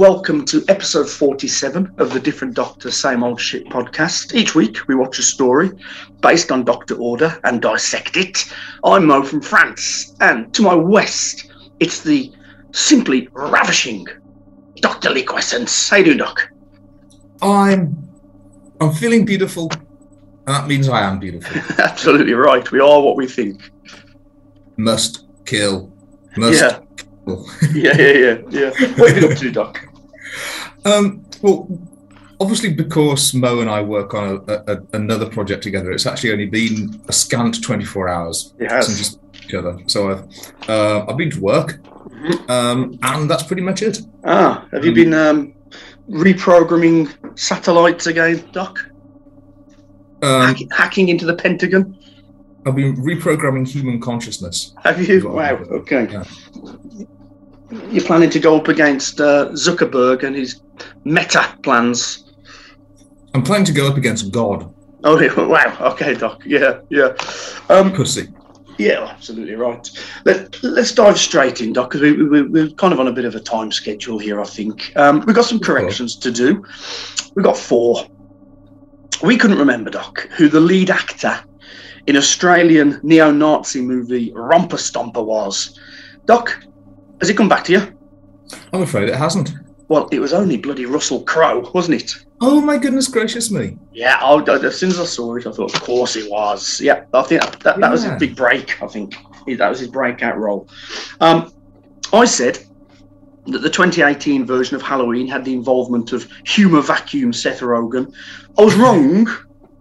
Welcome to episode 47 of the Different Doctor Same Old Shit podcast. Each week we watch a story based on Doctor Order and dissect it. I'm Mo from France, and to my west, it's the simply ravishing Dr. Liquescence. How you doing, Doc? I'm I'm feeling beautiful, and that means I am beautiful. Absolutely right. We are what we think. Must kill. Must Yeah. kill. Yeah, yeah, yeah, yeah. What have you been up to, Doc? Um, well, obviously, because Mo and I work on a, a, another project together, it's actually only been a scant 24 hours It has. since each other. So I've uh, I've been to work, Mhm. um, and that's pretty much it. Ah, have you been um, reprogramming satellites again, Doc? Um, Hack- hacking into the Pentagon? I've been reprogramming human consciousness. Have you? Wow. Okay. yeah. You're planning to go up against uh, Zuckerberg and his Meta plans. I'm planning to go up against God, Oh, wow. Okay, Doc. Yeah, yeah. Um, pussy. yeah, absolutely right. Let, let's dive straight in, Doc, because we, we, we're kind of on a bit of a time schedule here, I think. Um, we've got some corrections to do. We've got four. We couldn't remember, Doc, who the lead actor in Australian neo Nazi movie Romper Stomper was. Doc, has it come back to you? I'm afraid it hasn't. Well, it was only bloody Russell Crowe, wasn't it? Oh my goodness gracious me! Yeah, I, as soon as I saw it, I thought, of course it was. Yeah, I think that, that, that was his big break. I think that was his breakout role. Um, I said that the 2018 version of Halloween had the involvement of humour vacuum Seth Rogen. I was wrong,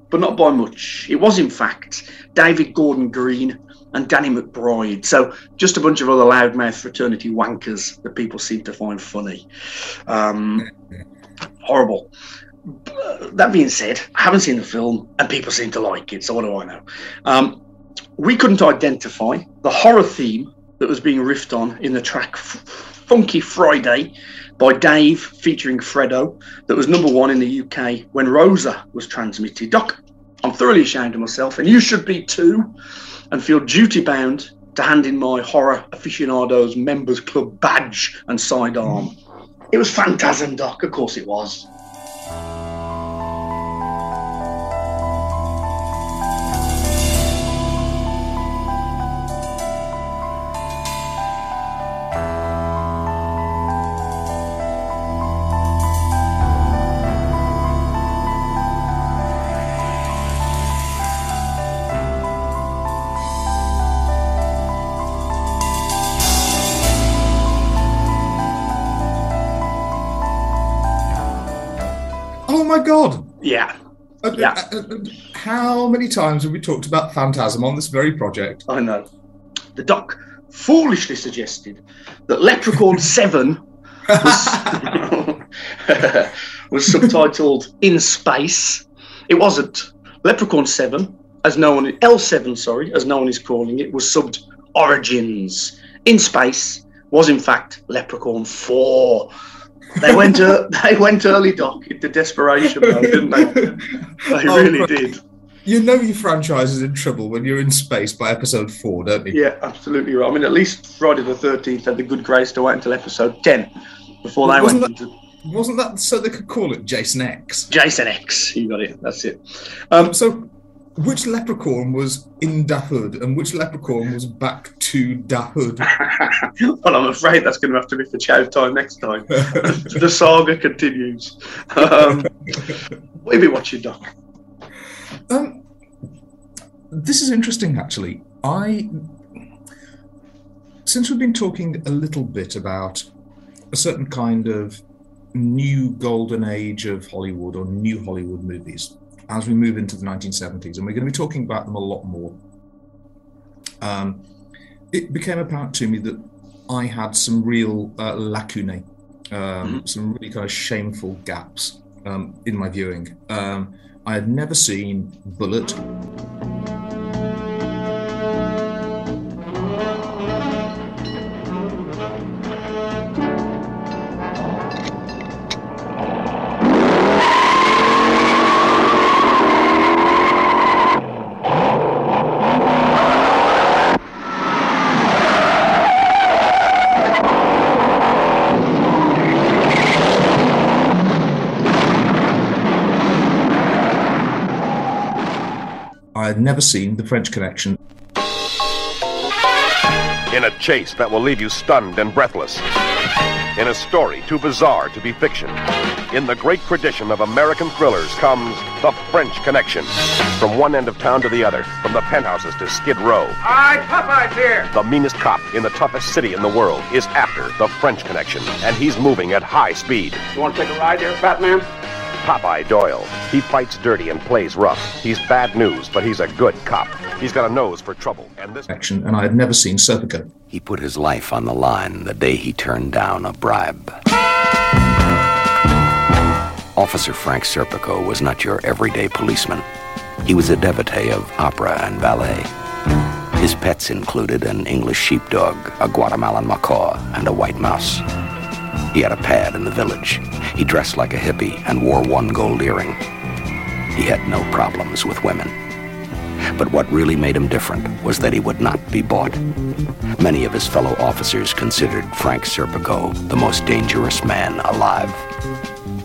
but not by much. It was, in fact, David Gordon Green and Danny McBride. So just a bunch of other loudmouth fraternity wankers that people seem to find funny. Um, horrible. But that being said, I haven't seen the film and people seem to like it, so what do I know? Um, we couldn't identify the horror theme that was being riffed on in the track Funky Friday by Dave featuring Fredo, that was number one in the UK when Rosa was transmitted. Doc, I'm thoroughly ashamed of myself, and you should be too, and feel duty bound to hand in my horror aficionados members club badge and sidearm. It was Phantasm, Doc, of course it was. God! Yeah, Uh, Yeah. uh, uh, How many times have we talked about Phantasm on this very project? I know. The doc foolishly suggested that Leprechaun 7 was, was subtitled In Space. It wasn't. Leprechaun 7, as no one, L7, sorry, as no one is calling it, was subbed Origins. In Space was, in fact, Leprechaun 4. They went, uh, they went early, Doc, into desperation, though, didn't they? They Oh, really did. You know your franchise is in trouble when you're in space by episode four, don't you? Yeah, absolutely right. I mean, at least Friday the 13th had the good grace to wait until episode 10 before they Wasn't went into Wasn't that so they could call it Jason X? Jason X. You got it. That's it. Um, So, which leprechaun was in Dahood and which leprechaun was back to Dahood? Well, I'm afraid that's going to have to be for chow time next time. the saga continues. Um, what have you been watching, Doc? Um, this is interesting, actually. I, since we've been talking a little bit about a certain kind of new golden age of Hollywood or new Hollywood movies as we move into the 1970s, and we're going to be talking about them a lot more. Um, it became apparent to me that I had some real uh, lacunae, um, some really kind of shameful gaps um, in my viewing. Um, I had never seen Bullitt. Had never seen The French Connection. In a chase that will leave you stunned and breathless. In a story too bizarre to be fiction. In the great tradition of American thrillers comes The French Connection. From one end of town to the other, from the penthouses to Skid Row. Hi, Popeye's here. The meanest cop in the toughest city in the world is after The French Connection, and he's moving at high speed. You want to take a ride there, Batman? Popeye Doyle. He fights dirty and plays rough. He's bad news, but he's a good cop. He's got a nose for trouble, and this Connection, and I had never seen Serpico. He put his life on the line the day he turned down a bribe. Officer Frank Serpico was not your everyday policeman. He was a devotee of opera and ballet. His pets included an English sheepdog, a Guatemalan macaw, and a white mouse. He had a pad in the village. He dressed like a hippie and wore one gold earring. He had no problems with women. But what really made him different was that he would not be bought. Many of his fellow officers considered Frank Serpico the most dangerous man alive.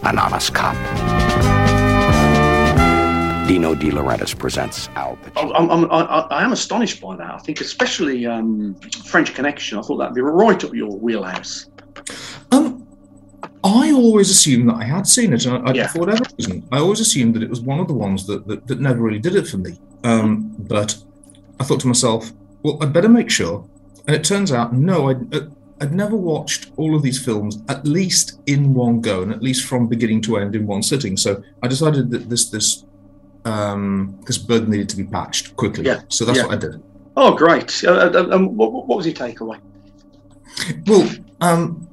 An honest cop. Dino De Laurentiis presents Al Pacino. I'm, I'm, I, I am astonished by that. I think, especially um, French Connection, I thought that'd be right up your wheelhouse. Um, I always assumed that I had seen it, and I, Yeah. for whatever reason, I always assumed that it was one of the ones that, that, that never really did it for me. Um, but I thought to myself, well, I'd better make sure. And it turns out, no, I'd, uh, I'd never watched all of these films at least in one go, and at least from beginning to end in one sitting. So I decided that this this um, this bug needed to be patched quickly. Yeah. So that's Yeah. what I did. Oh, great. Uh, uh, um, what, what was your takeaway? Well, um,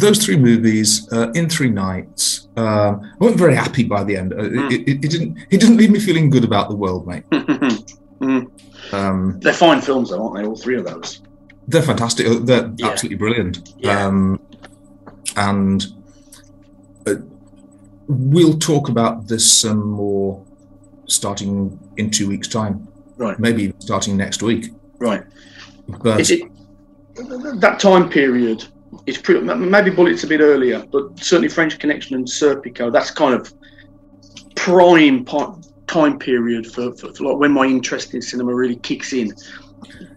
those three movies uh, in three nights. Uh, I wasn't very happy by the end. Uh, Hmm. It, it, it didn't. It didn't leave me feeling good about the world, mate. Um, They're fine films, though, aren't they? All three of those. they're fantastic. Uh, They're Yeah. absolutely brilliant. Yeah. Um, and uh, we'll talk about this some more starting in two weeks' time. Right. Maybe starting next week. Right. But Is it that time period? Is pretty, maybe Bullitt's a bit earlier, but certainly French Connection and Serpico. That's kind of prime part, time period for, for, for like when my interest in cinema really kicks in.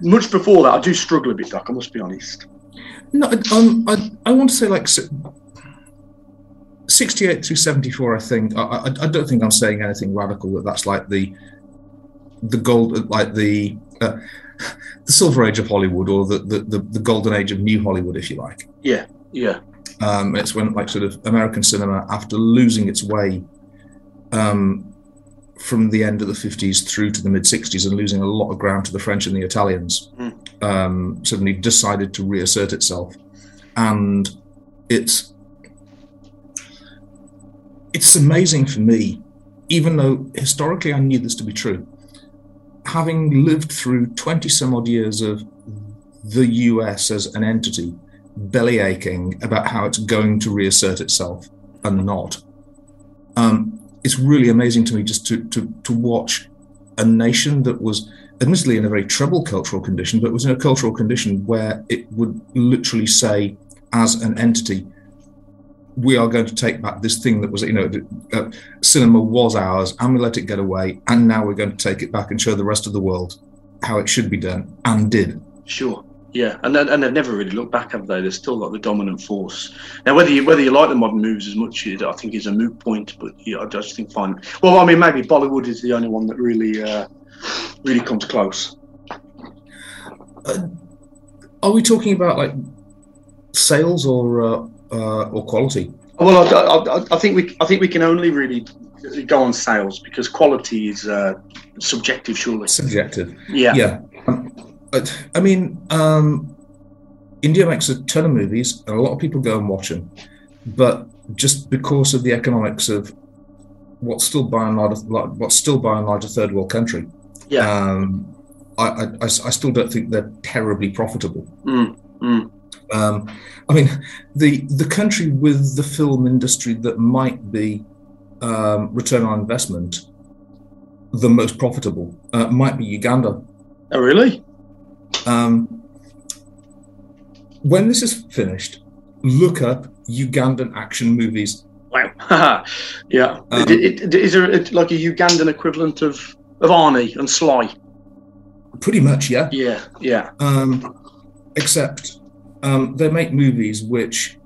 Much before that, I do struggle a bit, Doc. I must be honest. No, um, I, I want to say like 68 through 74. I think I, I, I don't think I'm saying anything radical. That that's like the the gold, like the uh, the silver age of Hollywood, or the, the the the golden age of new Hollywood, if you like. Yeah, yeah, Um, it's when like sort of American cinema, after losing its way um, from the end of the 50s through to the mid 60s and losing a lot of ground to the French and the Italians, Mm. um, suddenly decided to reassert itself. And it's it's amazing for me, even though historically I knew this to be true, having lived through 20 some odd years of the US as an entity belly aching about how it's going to reassert itself and not. Um, it's really amazing to me just to, to, to watch a nation that was admittedly in a very troubled cultural condition, but was in a cultural condition where it would literally say, as an entity, we are going to take back this thing that was, you know, uh, cinema was ours, and we let it get away, and now we're going to take it back and show the rest of the world how it should be done, and did. sure. Yeah, and then, and they've never really looked back, have they? They're still like the dominant force. Now, whether you whether you like the modern moves as much, I think is a moot point. But yeah, I just think fine. Well, I mean, maybe Bollywood is the only one that really uh, really comes close. Are we talking about like sales or uh, uh, or quality? Well, I, I, I think we I think we can only really go on sales because quality is uh, subjective, surely. Subjective. Yeah, Yeah. Um, I mean, um, India makes a ton of movies, and a lot of people go and watch them. But just because of the economics of what's still by and large, what's still by and large a third world country, yeah. um, I, I, I still don't think they're terribly profitable. Mm, mm. Um, I mean, the the country with the film industry that might be um, return on investment the most profitable uh, might be Uganda. Oh, really? Um, when this is finished, look up Ugandan action movies. Wow. yeah. Um, It- it- is there like a Ugandan equivalent of of Arnie and Sly. Pretty much, yeah. Yeah, yeah. Um, except um, they make movies which,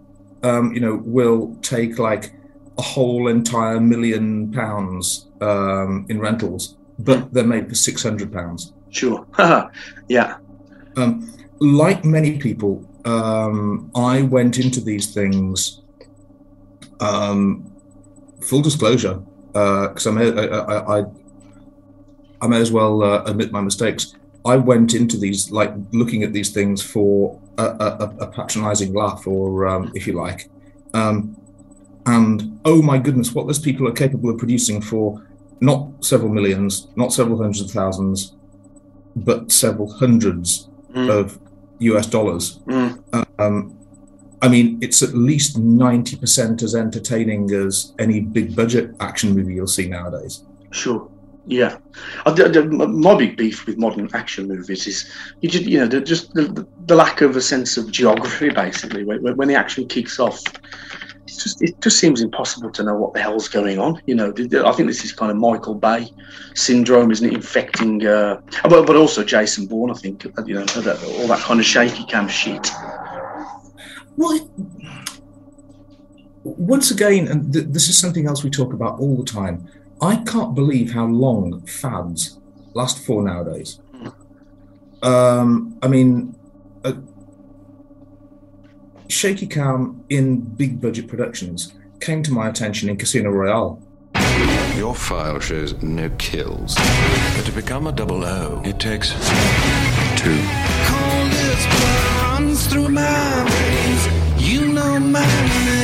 um, you know, will take like a whole entire million pounds um, in rentals, but they're made for six hundred pounds. Sure. yeah. Um, like many people, um, I went into these things. Um, full disclosure, because I, may, I, I, I, I may as well uh, admit my mistakes. I went into these like looking at these things for a, a, a patronizing laugh, or um, if you like. Um, and oh my goodness, what those people are capable of producing for not several millions, not several hundreds of thousands, but several hundreds Mm. of US dollars. Mm. Um, I mean, it's at least 90% as entertaining as any big budget action movie you'll see nowadays. Sure. Yeah, I, I- my big beef with modern action movies is you just you know the, just the, the, lack of a sense of geography. Basically, when, when the action kicks off, just it just seems impossible to know what the hell's going on. You know, I think this is kind of Michael Bay syndrome, isn't it? Infecting, uh, but but also Jason Bourne. I think uh, you know all that kind of shaky cam shit. Well, once again, and th- this is something else we talk about all the time. I can't believe how long fads last for nowadays. Um, I mean, uh, shaky cam in big budget productions came to my attention in Casino Royale. Your file shows no kills. But to become a double O, it takes two. Coldest blood runs through my veins. You know my name.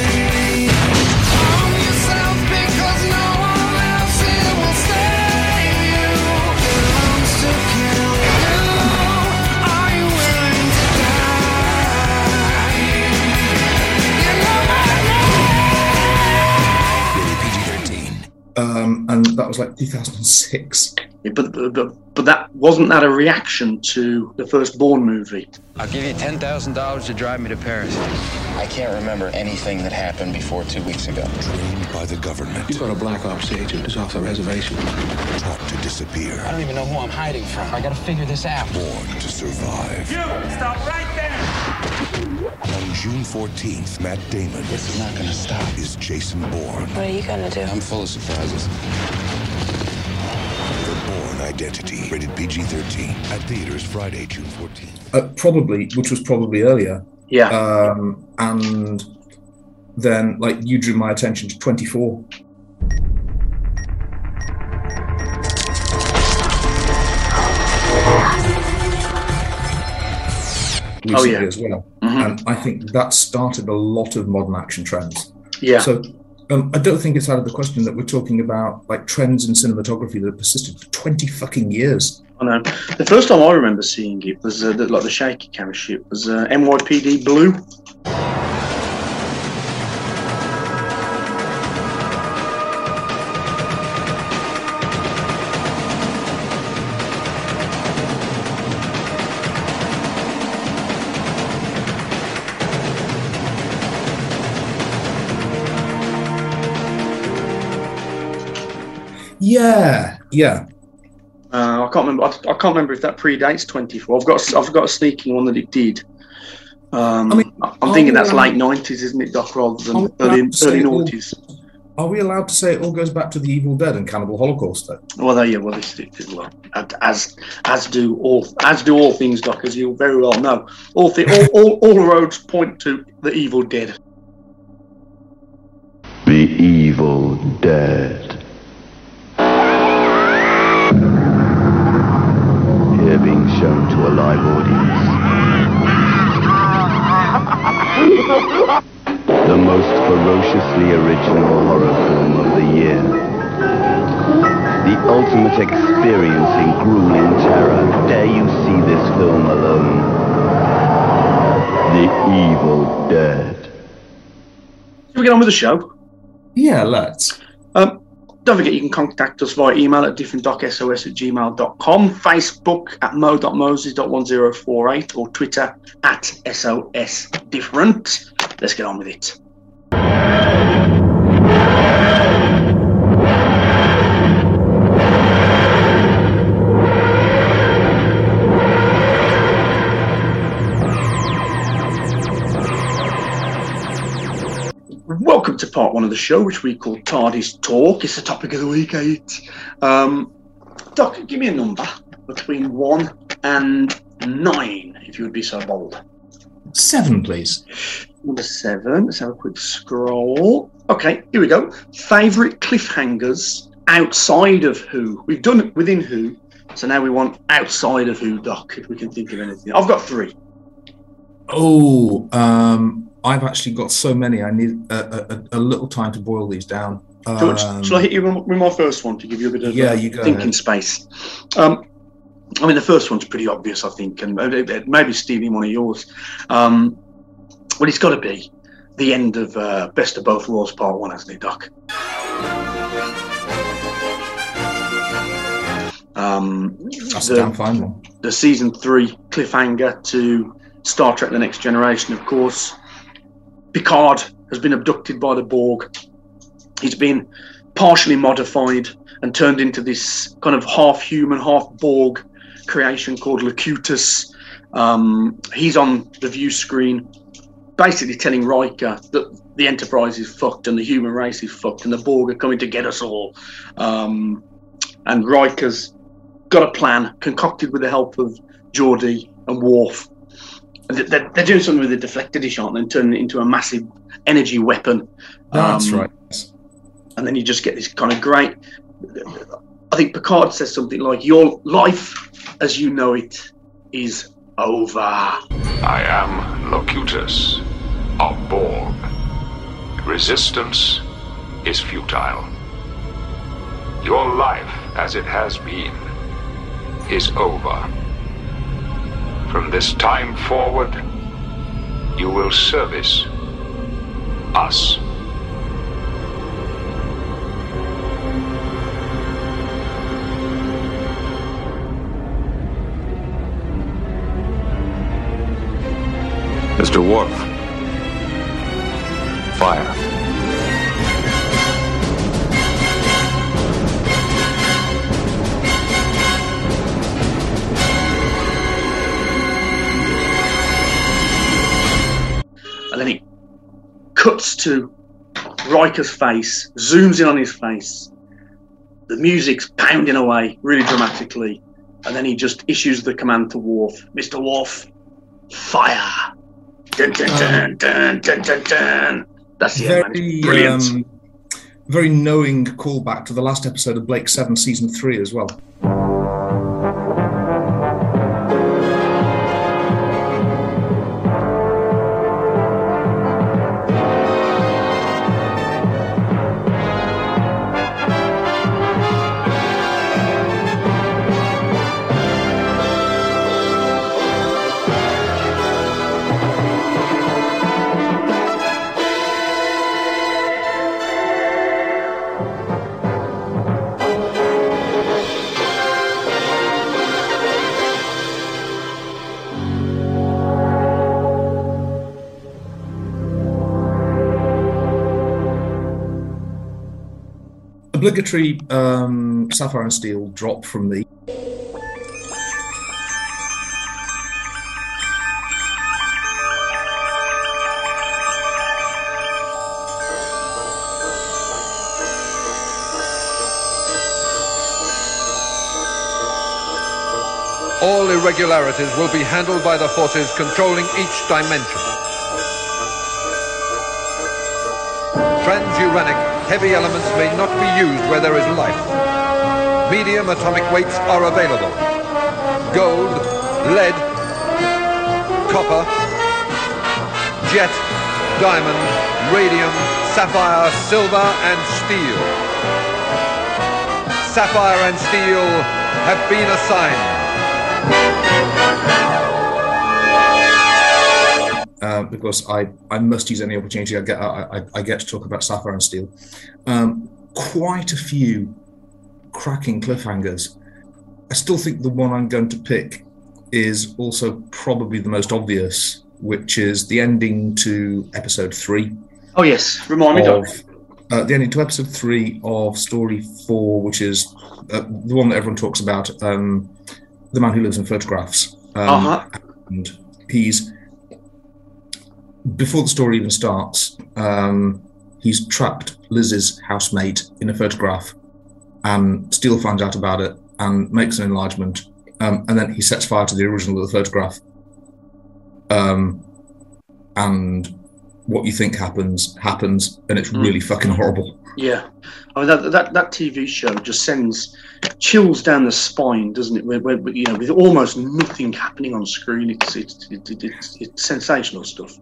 Um, and that was like 2006. Yeah, But, but but that wasn't that a reaction to the first Bourne movie? I'll give you $10,000 to drive me to Paris. I can't remember anything that happened before two weeks ago. Trained by the government, You've got a black ops agent who's off the reservation. taught to disappear, I don't even know who I'm hiding from. I gotta figure this out. born to survive. You stop right there! On June 14th, Matt Damon This is not gonna stop. is Jason Bourne. What are you gonna do? I'm full of surprises. The Bourne Identity. Rated PG-13. At theaters Friday, June 14th. Uh, probably, which was probably earlier. Yeah. Um, and then, like, you drew my attention to 24. Recently yeah. as well. And I think that started a lot of modern action trends. yeah. So um, I don't think it's out of the question that we're talking about like trends in cinematography that have persisted for 20 fucking years. I know. The first time I remember seeing it was uh, the, like the shaky camera shit was uh, NYPD Blue. Yeah, yeah. Uh, I can't remember. I, I can't remember if that predates 24. I've got. A, I've got a sneaking one that it did. Um, I mean, I'm thinking that's allowed- late 90s, isn't it, Doc? Rather than early allowed early it all? noughties. Are we allowed to say it all goes back to the Evil Dead and Cannibal Holocaust though? Well, there you. Well, this it well, as as do all as do all things, Doc, as you very well know. All thi- all, all, all roads point to the Evil Dead. The Evil Dead. Here being shown to a live audience. The most ferociously original horror film of the year. The ultimate experience in grueling terror. Dare you see this film alone? The Evil Dead. Should we get on with the show? Yeah, let's. Um, don't forget you can contact us via email at differentdocsos at gmail.com, Facebook at mo.moses.1048, or Twitter at sosdifferent. Let's get on with it. To part one of the show, which we call TARDIS Talk. It's the topic of the week, eight. Um, Doc, give me a number between one and nine, if you would be so bold. Seven, please. Number seven. Let's have a quick scroll. Okay, here we go. Favorite cliffhangers outside of Who? We've done it within Who, so now we want outside of Who, Doc, if we can think of anything. I've got three. Oh, um, I've actually got so many. I need a, a, a little time to boil these down. George, Um, shall I hit you with my first one to give you a bit of Yeah, uh, you go thinking ahead. space? Um, I mean, the first one's pretty obvious, I think, and maybe, stealing one of yours. Um, well, it's got to be the end of uh, Best of Both Worlds Part One, hasn't it, Doc? Um, That's the- a damn fine one. the season three cliffhanger to Star Trek: The Next Generation. Of course, Picard has been abducted by the Borg. He's been partially modified and turned into this kind of half human, half Borg creation called Locutus. Um, he's on the view screen, basically telling Riker that the Enterprise is fucked and the human race is fucked and the Borg are coming to get us all. Um, and Riker's got a plan concocted with the help of Geordi and Worf. And They're, they're doing something with the deflector dish, aren't they? And turning it into a massive energy weapon. That's Um, right. And then you just get this kind of great. I think Picard says something like, Your life as you know it is over. I am Locutus of Borg. Resistance is futile. Your life, as it has been, is over. From this time forward, you will service us. Mr. Worf. Fire. Cuts to Riker's face, zooms in on his face. The music's pounding away really dramatically. And then he just issues the command to Worf Mr. Worf, fire. Dun, dun, dun, dun, dun, dun, dun. That's the. Very, It's brilliant. um, very knowing callback to the last episode of Blake Seven, season three, as well. Obligatory um, Sapphire and Steel drop from the All irregularities will be handled by the forces controlling each dimension. Transuranic heavy elements may not be used where there is life. Medium atomic weights are available. Gold, lead, copper, jet, diamond, radium, sapphire, silver, and steel. Sapphire and steel have been assigned. Uh, because I, I must use any opportunity I get I, I, I get to talk about Sapphire and Steel. Um, quite a few cracking cliffhangers. I still think the one I'm going to pick is also probably the most obvious, which is the ending to episode three. Oh, yes. Remind me, of uh, the ending to episode three of story four, which is uh, the one that everyone talks about, um, the man who lives in photographs. Um, Uh-huh. And he's before the story even starts. Um, he's trapped Liz's housemate in a photograph, and Steel finds out about it and makes an enlargement, um, and then he sets fire to the original of the photograph. Um, and what you think happens happens, and it's really fucking horrible. Yeah, I mean that that that TV show just sends chills down the spine, doesn't it? Where, where, you know, with almost nothing happening on screen, it's it's it, it, it's, it's sensational stuff.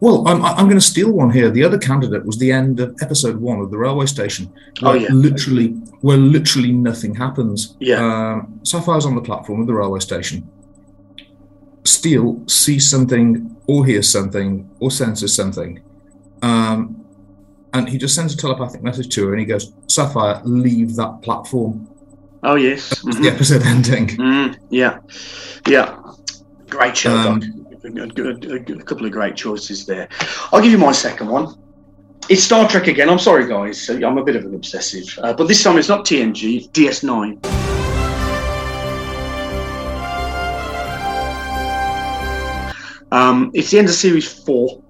Well, I'm, I'm going to steal one here. The other candidate was the end of episode one of the railway station. Oh, yeah. literally, where literally nothing happens. Yeah. Um, Sapphire's on the platform of the railway station. Steel sees something, or hears something, or senses something, um, and he just sends a telepathic message to her, and he goes, "Sapphire, leave that platform." Oh yes, That's the episode ending. Mm, yeah, yeah, great show. Um. A, a- a- couple of great choices there. I'll give you my second one. It's Star Trek again. I'm sorry, guys. I'm a bit of an obsessive, uh, but this time it's not TNG. It's DS9. Um, it's the end of series four.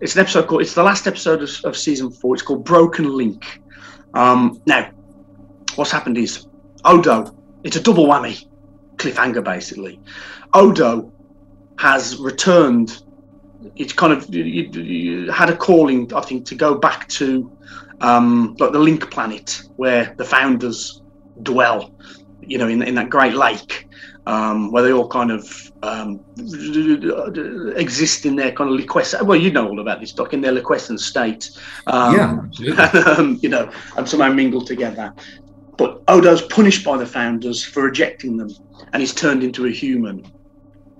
It's an episode called. It's the last episode of, of season four. It's called Broken Link. Um, now, what's happened is Odo. It's a double whammy cliffhanger, basically. Odo has returned. It's kind of you- you had a calling, I think, to go back to um, like the Link planet where the founders dwell. You know, in in that Great Lake, um, where they all kind of um, exist in their kind of liquescent. Well, you know all about this, Doc, in their liquescent state. Um, Yeah, absolutely. um, you know, and somehow mingle together. But Odo's punished by the founders for rejecting them, and he's turned into a human.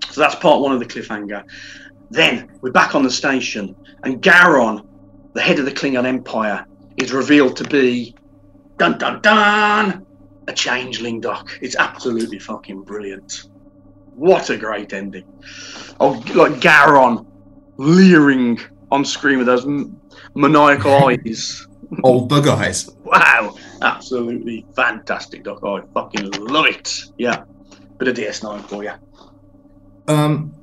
So that's part one of the cliffhanger. Then we're back on the station, and Gowron, the head of the Klingon Empire, is revealed to be dun dun dun a changeling. Doc, it's absolutely fucking brilliant. What a great ending! Oh, like Gowron leering on screen with those m- maniacal eyes. Old bug eyes. Wow, absolutely fantastic, Doc. I fucking love it. Yeah, bit of DS9 for you. Um,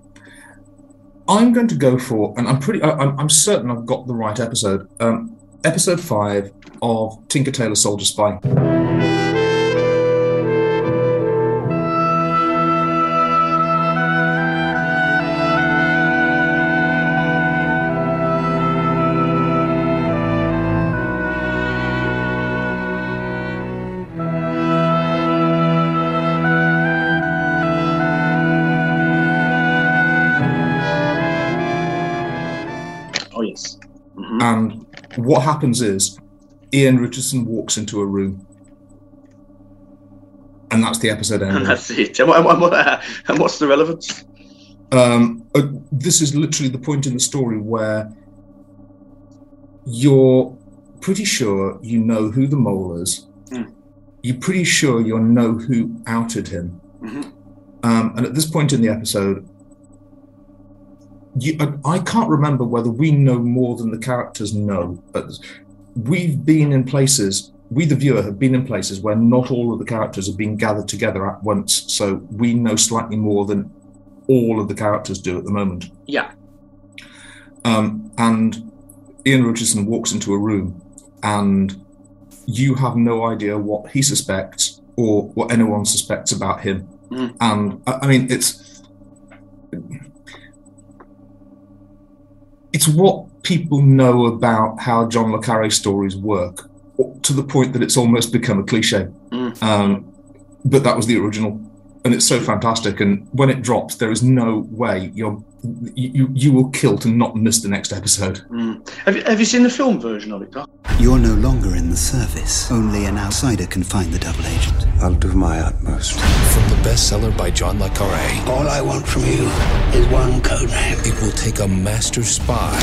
I'm going to go for, and I'm pretty, I, I'm, I'm certain I've got the right episode. Um, episode five of Tinker Tailor Soldier Spy. And what happens is Ian Richardson walks into a room. And that's the episode And ending. that's it. And, what, and what- and what's the relevance? Um, uh, this is literally the point in the story where you're pretty sure you know who the mole is. Mm. You're pretty sure you know who outed him. Mhm. Um, and at this point in the episode, you, I, I can't remember whether we know more than the characters know. But we've been in places, we the viewer have been in places where not all of the characters have been gathered together at once. So we know slightly more than all of the characters do at the moment. Yeah. Um, and Ian Richardson walks into a room, and you have no idea what he suspects or what anyone suspects about him. Mm. And I mean, it's it's what people know about how John le Carre stories work, to the point that it's almost become a cliche. Mm. Um, but that was the original, and it's so fantastic. And when it drops, there is no way you're you you will kill to not miss the next episode. Mm. Have, you, have you seen the film version of it, Doc? You're no longer in the service. Only an outsider can find the double agent. I'll do my utmost. From the bestseller by John Le Carre, All I want from you is one code name. it will take a master spy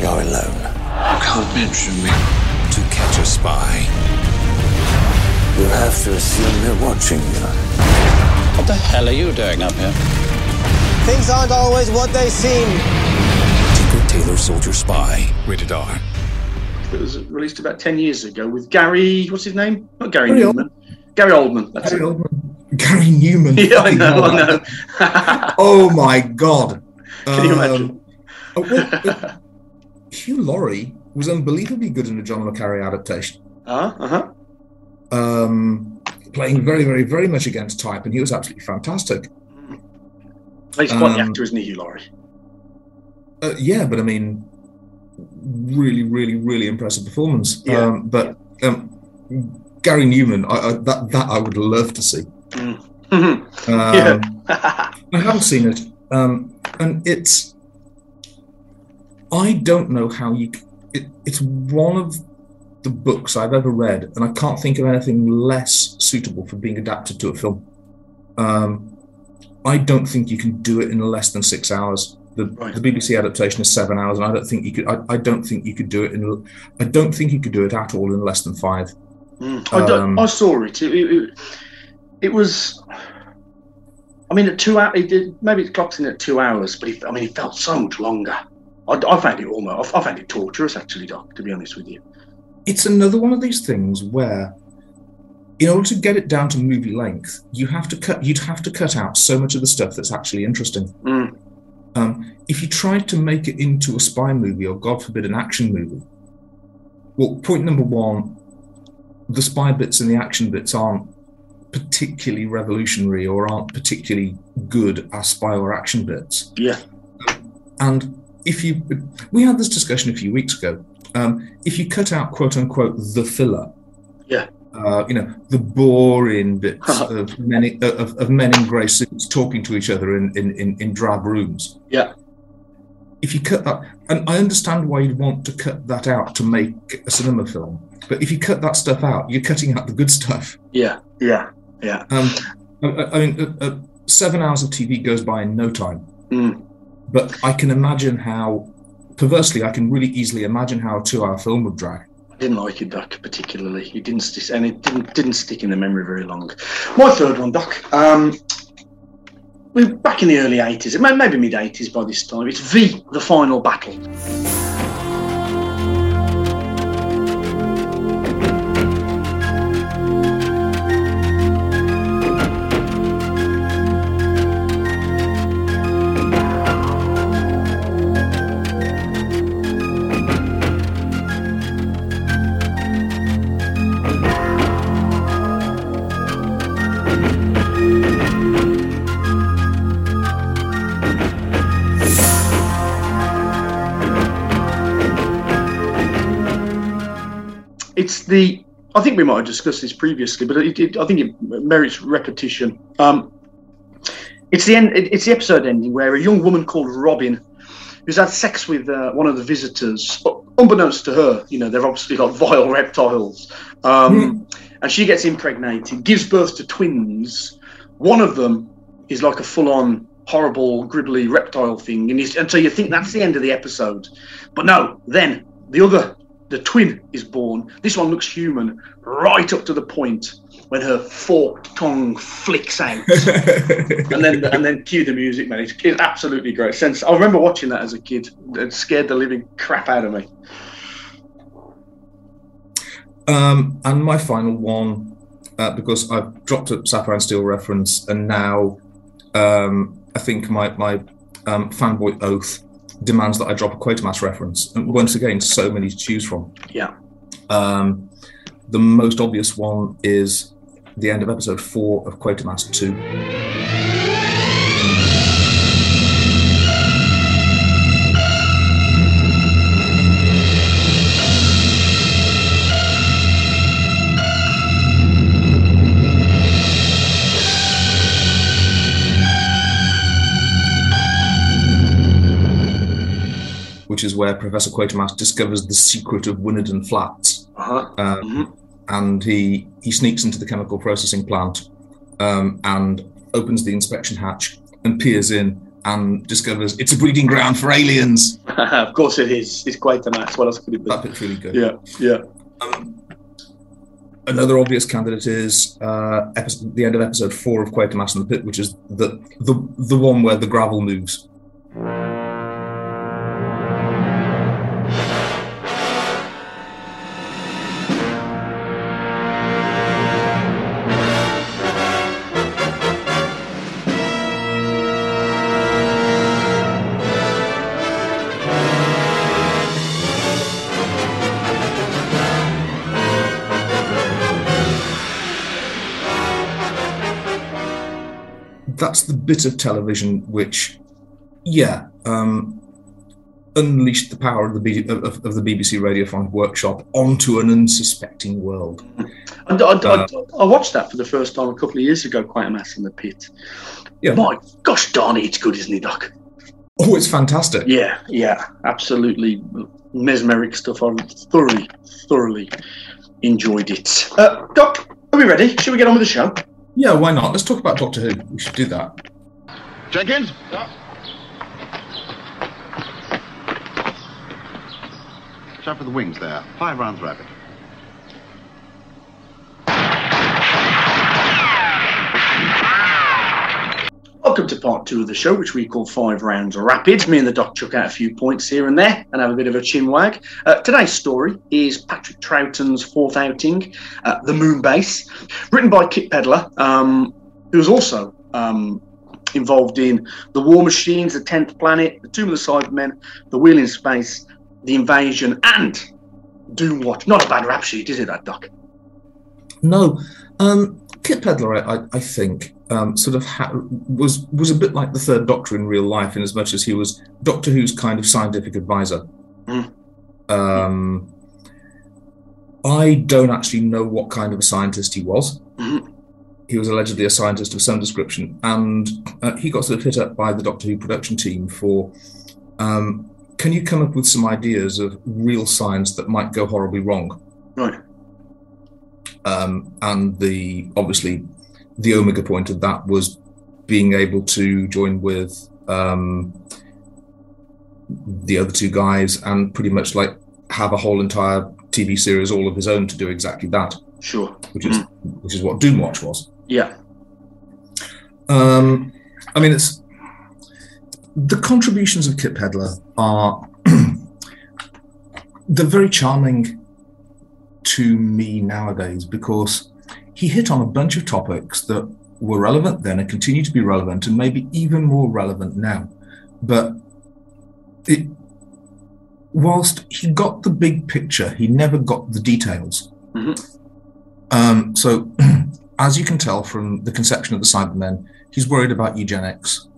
You're alone. You can't mention me to catch a spy. You have to assume they're watching you. What the hell are you doing up here? Things aren't always what they seem. Tinker Tailor Soldier Spy. Rated R. It was released about 10 years ago with Gary, what's his name? Not Gary Gary Numan. Gary Oldman. That's Gary it. Oldman. Gary Numan. Yeah, I know. I know. Oh my god. Can you Um, imagine? oh, well, uh, Hugh Laurie was unbelievably good in a John le Carre adaptation. Uh huh. Um, playing very, very, very much against type, and he was absolutely fantastic. He's quite the Um, actor, isn't he, Hugh Laurie? Uh, yeah, but I mean, really, really, really impressive performance. Yeah. Um, but um, Gary Numan, I, I, that that I would love to see. Mm. Um, I haven't seen it, um, and it's. I don't know how you. It, it's one of the books I've ever read, and I can't think of anything less suitable for being adapted to a film. Um, I don't think you can do it in less than six hours. The, the BBC adaptation is seven hours, and I don't think you could. I, I don't think you could do it in. I don't think you could do it at all in less than five. Mm. I, Um, I saw it. It, it, it- it was. I mean, at two hours, it maybe it clocks in at two hours, but it, I mean, it felt so much longer. I, I found it almost. I found it torturous, actually, Doc. To be honest with you. It's another one of these things where in order to get it down to movie length you have to cut you'd have to cut out so much of the stuff that's actually interesting Mm. um, if you tried to make it into a spy movie or god forbid an action movie well point number one the spy bits and the action bits aren't particularly revolutionary or aren't particularly good as spy or action bits Yeah. and if you, we had this discussion a few weeks ago. Um, if you cut out "quote unquote" the filler, Yeah. uh, you know, the boring bits of men in- of, of men in grey suits talking to each other in, in, in, in drab rooms. Yeah. If you cut that, and I understand why you'd want to cut that out to make a cinema film, but if you cut that stuff out, you're cutting out the good stuff. Yeah. Yeah. Yeah. Um, I, I- I mean, uh, uh, seven hours of TV goes by in no time. Mm. But I can imagine how, perversely, I can really easily imagine how a two-hour film would drag. I didn't like it, Doc, particularly. It didn't stick, and it didn't didn't stick in the memory very long. My third one, Doc. Um, we're back in the early eighties, It may maybe mid eighties by this time. It's V, the final battle. The. I think we might have discussed this previously, but it, it, I think it merits repetition. Um, it's the end. it- It's the episode ending where a young woman called Robin, who's had sex with uh, one of the visitors, unbeknownst to her, you know, they're obviously like vile reptiles, um, and she gets impregnated, gives birth to twins. One of them is like a full-on horrible, gribbly reptile thing, and, and so you think that's the end of the episode, but no. Then the other, the twin, is born. This one looks human, right up to the point when her forked tongue flicks out, and then and then cue the music, man. It's, it's absolutely great. Sense. I remember watching that as a kid. It scared the living crap out of me. Um, and my final one, uh, because I've dropped a Sapphire and Steel reference, and now um, I think my my um, fanboy oath demands that I drop a Quatermass reference. And once again, so many to choose from. Yeah. Um, the most obvious one is the end of episode four of Quatermass 2. Which is where Professor Quatermass discovers the secret of Winnerden Flats. Uh-huh. Um, and he he sneaks into the chemical processing plant um, and opens the inspection hatch and peers in and discovers it's a breeding ground for aliens. of course it is. It's mess. What else could it be? That bit's really good. Yeah, yeah. Another obvious candidate is uh, episode, the end of episode four of Quatermass and the Pit, which is the the the one where the gravel moves. That's the bit of television which, yeah, um, unleashed the power of the, B- of, of the BBC Workshop onto an unsuspecting world. I, I, Uh, I watched that for the first time a couple of years ago, quite a mess in the pit. Yeah. My gosh darn it, it's good, isn't it, Doc? Oh, it's fantastic. Yeah, yeah, absolutely mesmeric stuff. I thoroughly, thoroughly enjoyed it. Uh, Doc, are we ready? Should we get on with the show? Yeah, why not? Let's talk about Doctor Who. We should do that. Jenkins? Shot for the wings there. Five rounds rapid. Welcome to part two of the show, which we call Five Rounds Rapid. Me and the Doc chuck out a few points here and there and have a bit of a chin wag. Uh, today's story is Patrick Troughton's fourth outing, uh, The Moon Base, written by Kit Pedler, um, who was also um, involved in The War Machines, The Tenth Planet, The Tomb of the Cybermen, The Wheel in Space, The Invasion, and Doomwatch. Not a bad rap sheet, is it, that, Doc? No, um, Kit Pedler, I- I think, um, sort of ha- was was a bit like the Third Doctor in real life, in as much as he was Doctor Who's kind of scientific advisor. Mm. Um, I don't actually know what kind of a scientist he was. Mhm. He was allegedly a scientist of some description, and uh, he got sort of hit up by the Doctor Who production team for. Um, can you come up with some ideas of real science that might go horribly wrong? Right. um, and the obviously the omega point of that was being able to join with um, the other two guys and pretty much like have a whole entire TV series all of his own to do exactly that, Sure. which is which is what Doomwatch was. Yeah. Um, I mean, it's the contributions of Kit Pedler are they're very charming to me nowadays because he hit on a bunch of topics that were relevant then and continue to be relevant and maybe even more relevant now. But it, whilst he got the big picture, he never got the details. Mhm. Um, so, as you can tell from the conception of the Cybermen, he's worried about eugenics,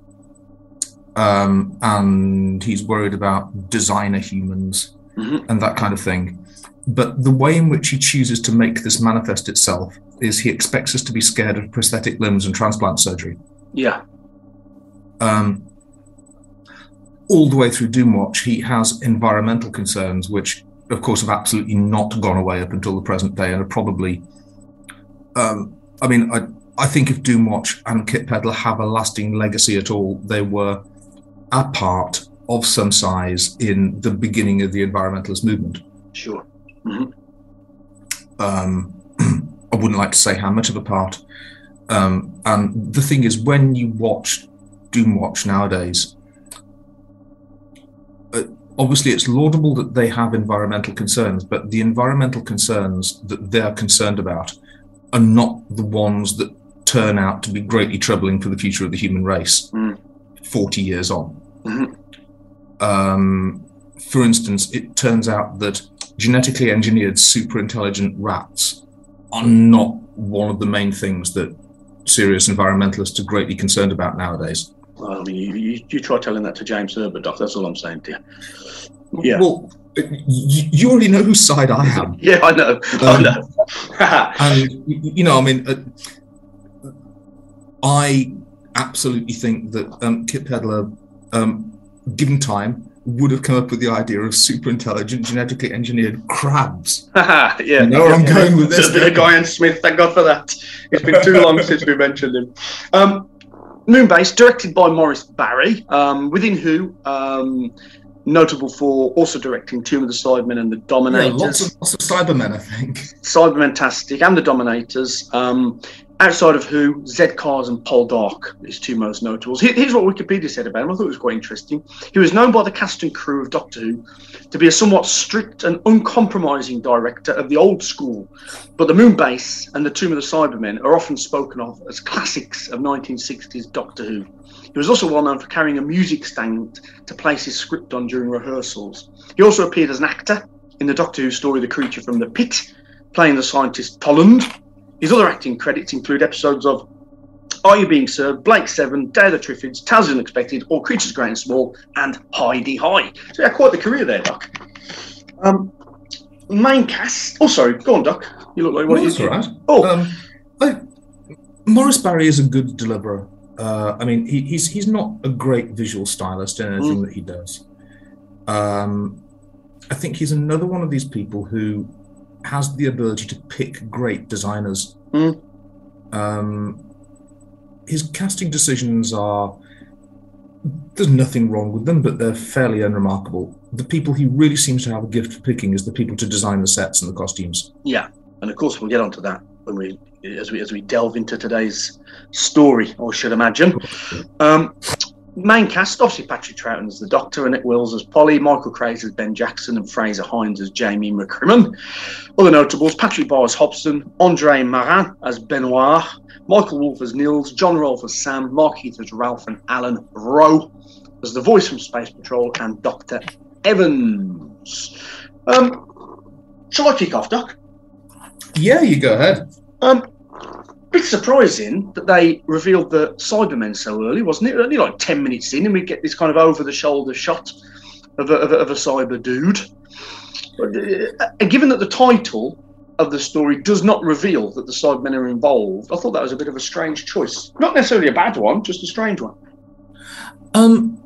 um, and he's worried about designer humans Mhm. and that kind of thing. But the way in which he chooses to make this manifest itself is he expects us to be scared of prosthetic limbs and transplant surgery. Yeah. Um, all the way through Doomwatch, he has environmental concerns, which, of course, have absolutely not gone away up until the present day, and are probably. Um, I mean, I, I think if Doomwatch and Kit Pedler have a lasting legacy at all, they were a part of some size in the beginning of the environmentalist movement. Sure. Mhm. Um, I wouldn't like to say how much of a part. Um, and the thing is, when you watch Doomwatch nowadays, uh, obviously it's laudable that they have environmental concerns, but the environmental concerns that they're concerned about are not the ones that turn out to be greatly troubling for the future of the human race Mm. 40 years on. Mhm. Um, for instance, it turns out that genetically engineered super intelligent rats are not one of the main things that serious environmentalists are greatly concerned about nowadays. Well, I mean, you, you, you try telling that to James Herbert, Doc. That's all I'm saying to you. Yeah. Well, you, you already know whose side I am. Yeah, I know. I Um, know. and you know, I mean, uh, I absolutely think that um, Kit Pedler, um, given time, would have come up with the idea of super intelligent, genetically engineered crabs. yeah. You know where I'm going with this, Guy N. Smith. Thank God for that. It's been too long since we mentioned him. Um, Moonbase, directed by Morris Barry, um, within who, um, notable for also directing Tomb of the Cybermen and the Yeah, Dominators. lots of lots of Cybermen, I think. Cybermentastic and the Dominators. Um, outside of who, Z-Cars and Paul Dark, his two most notables. Here's what Wikipedia said about him. I thought it was quite interesting. He was known by the cast and crew of Doctor Who to be a somewhat strict and uncompromising director of the old school, but the Moon Base and the Tomb of the Cybermen are often spoken of as classics of 1960s Doctor Who. He was also well known for carrying a music stand to place his script on during rehearsals. He also appeared as an actor in the Doctor Who story The Creature from the Pit, playing the scientist Tollund. His other acting credits include episodes of Are You Being Served, Blake Seven, Day of the Triffids, Tales Unexpected, All Creatures Great and Small, and Hi-de-Hi. So yeah, quite the career there, Doc. Um, main cast. Oh, sorry. Go on, Doc. You look like what No, you right. Oh, Um, I, Morris Barry is a good deliverer. Uh, I mean, he, he's he's not a great visual stylist in anything Mm. that he does. Um, I think he's another one of these people who has the ability to pick great designers. Mm. Um, his casting decisions are there's nothing wrong with them, but they're fairly unremarkable. The people he really seems to have a gift for picking is the people to design the sets and the costumes. Yeah, and of course we'll get onto that when we as we as we delve into today's story, I should imagine. Um, main cast obviously Patrick Troughton as the Doctor, Anneke Wills as Polly, Michael Craze as Ben Jackson, and Frazer Hines as Jamie McCrimmon. Other notables: Patrick Barr as Hobson, André Maranne as Benoit, Michael Wolf as Nils, John Rolfe as Sam, Mark Heath as Ralph, and Alan Rowe as the voice from Space Patrol, and Doctor Evans. Um, shall I kick off, Doc? Yeah, you go ahead. Um, bit surprising that they revealed the Cybermen so early, wasn't it? Only like ten minutes in, and we get this kind of over-the-shoulder shot of a, of a, of a cyber dude. But, uh, and given that the title of the story does not reveal that the Cybermen are involved, I thought that was a bit of a strange choice. Not necessarily a bad one, just a strange one. Um,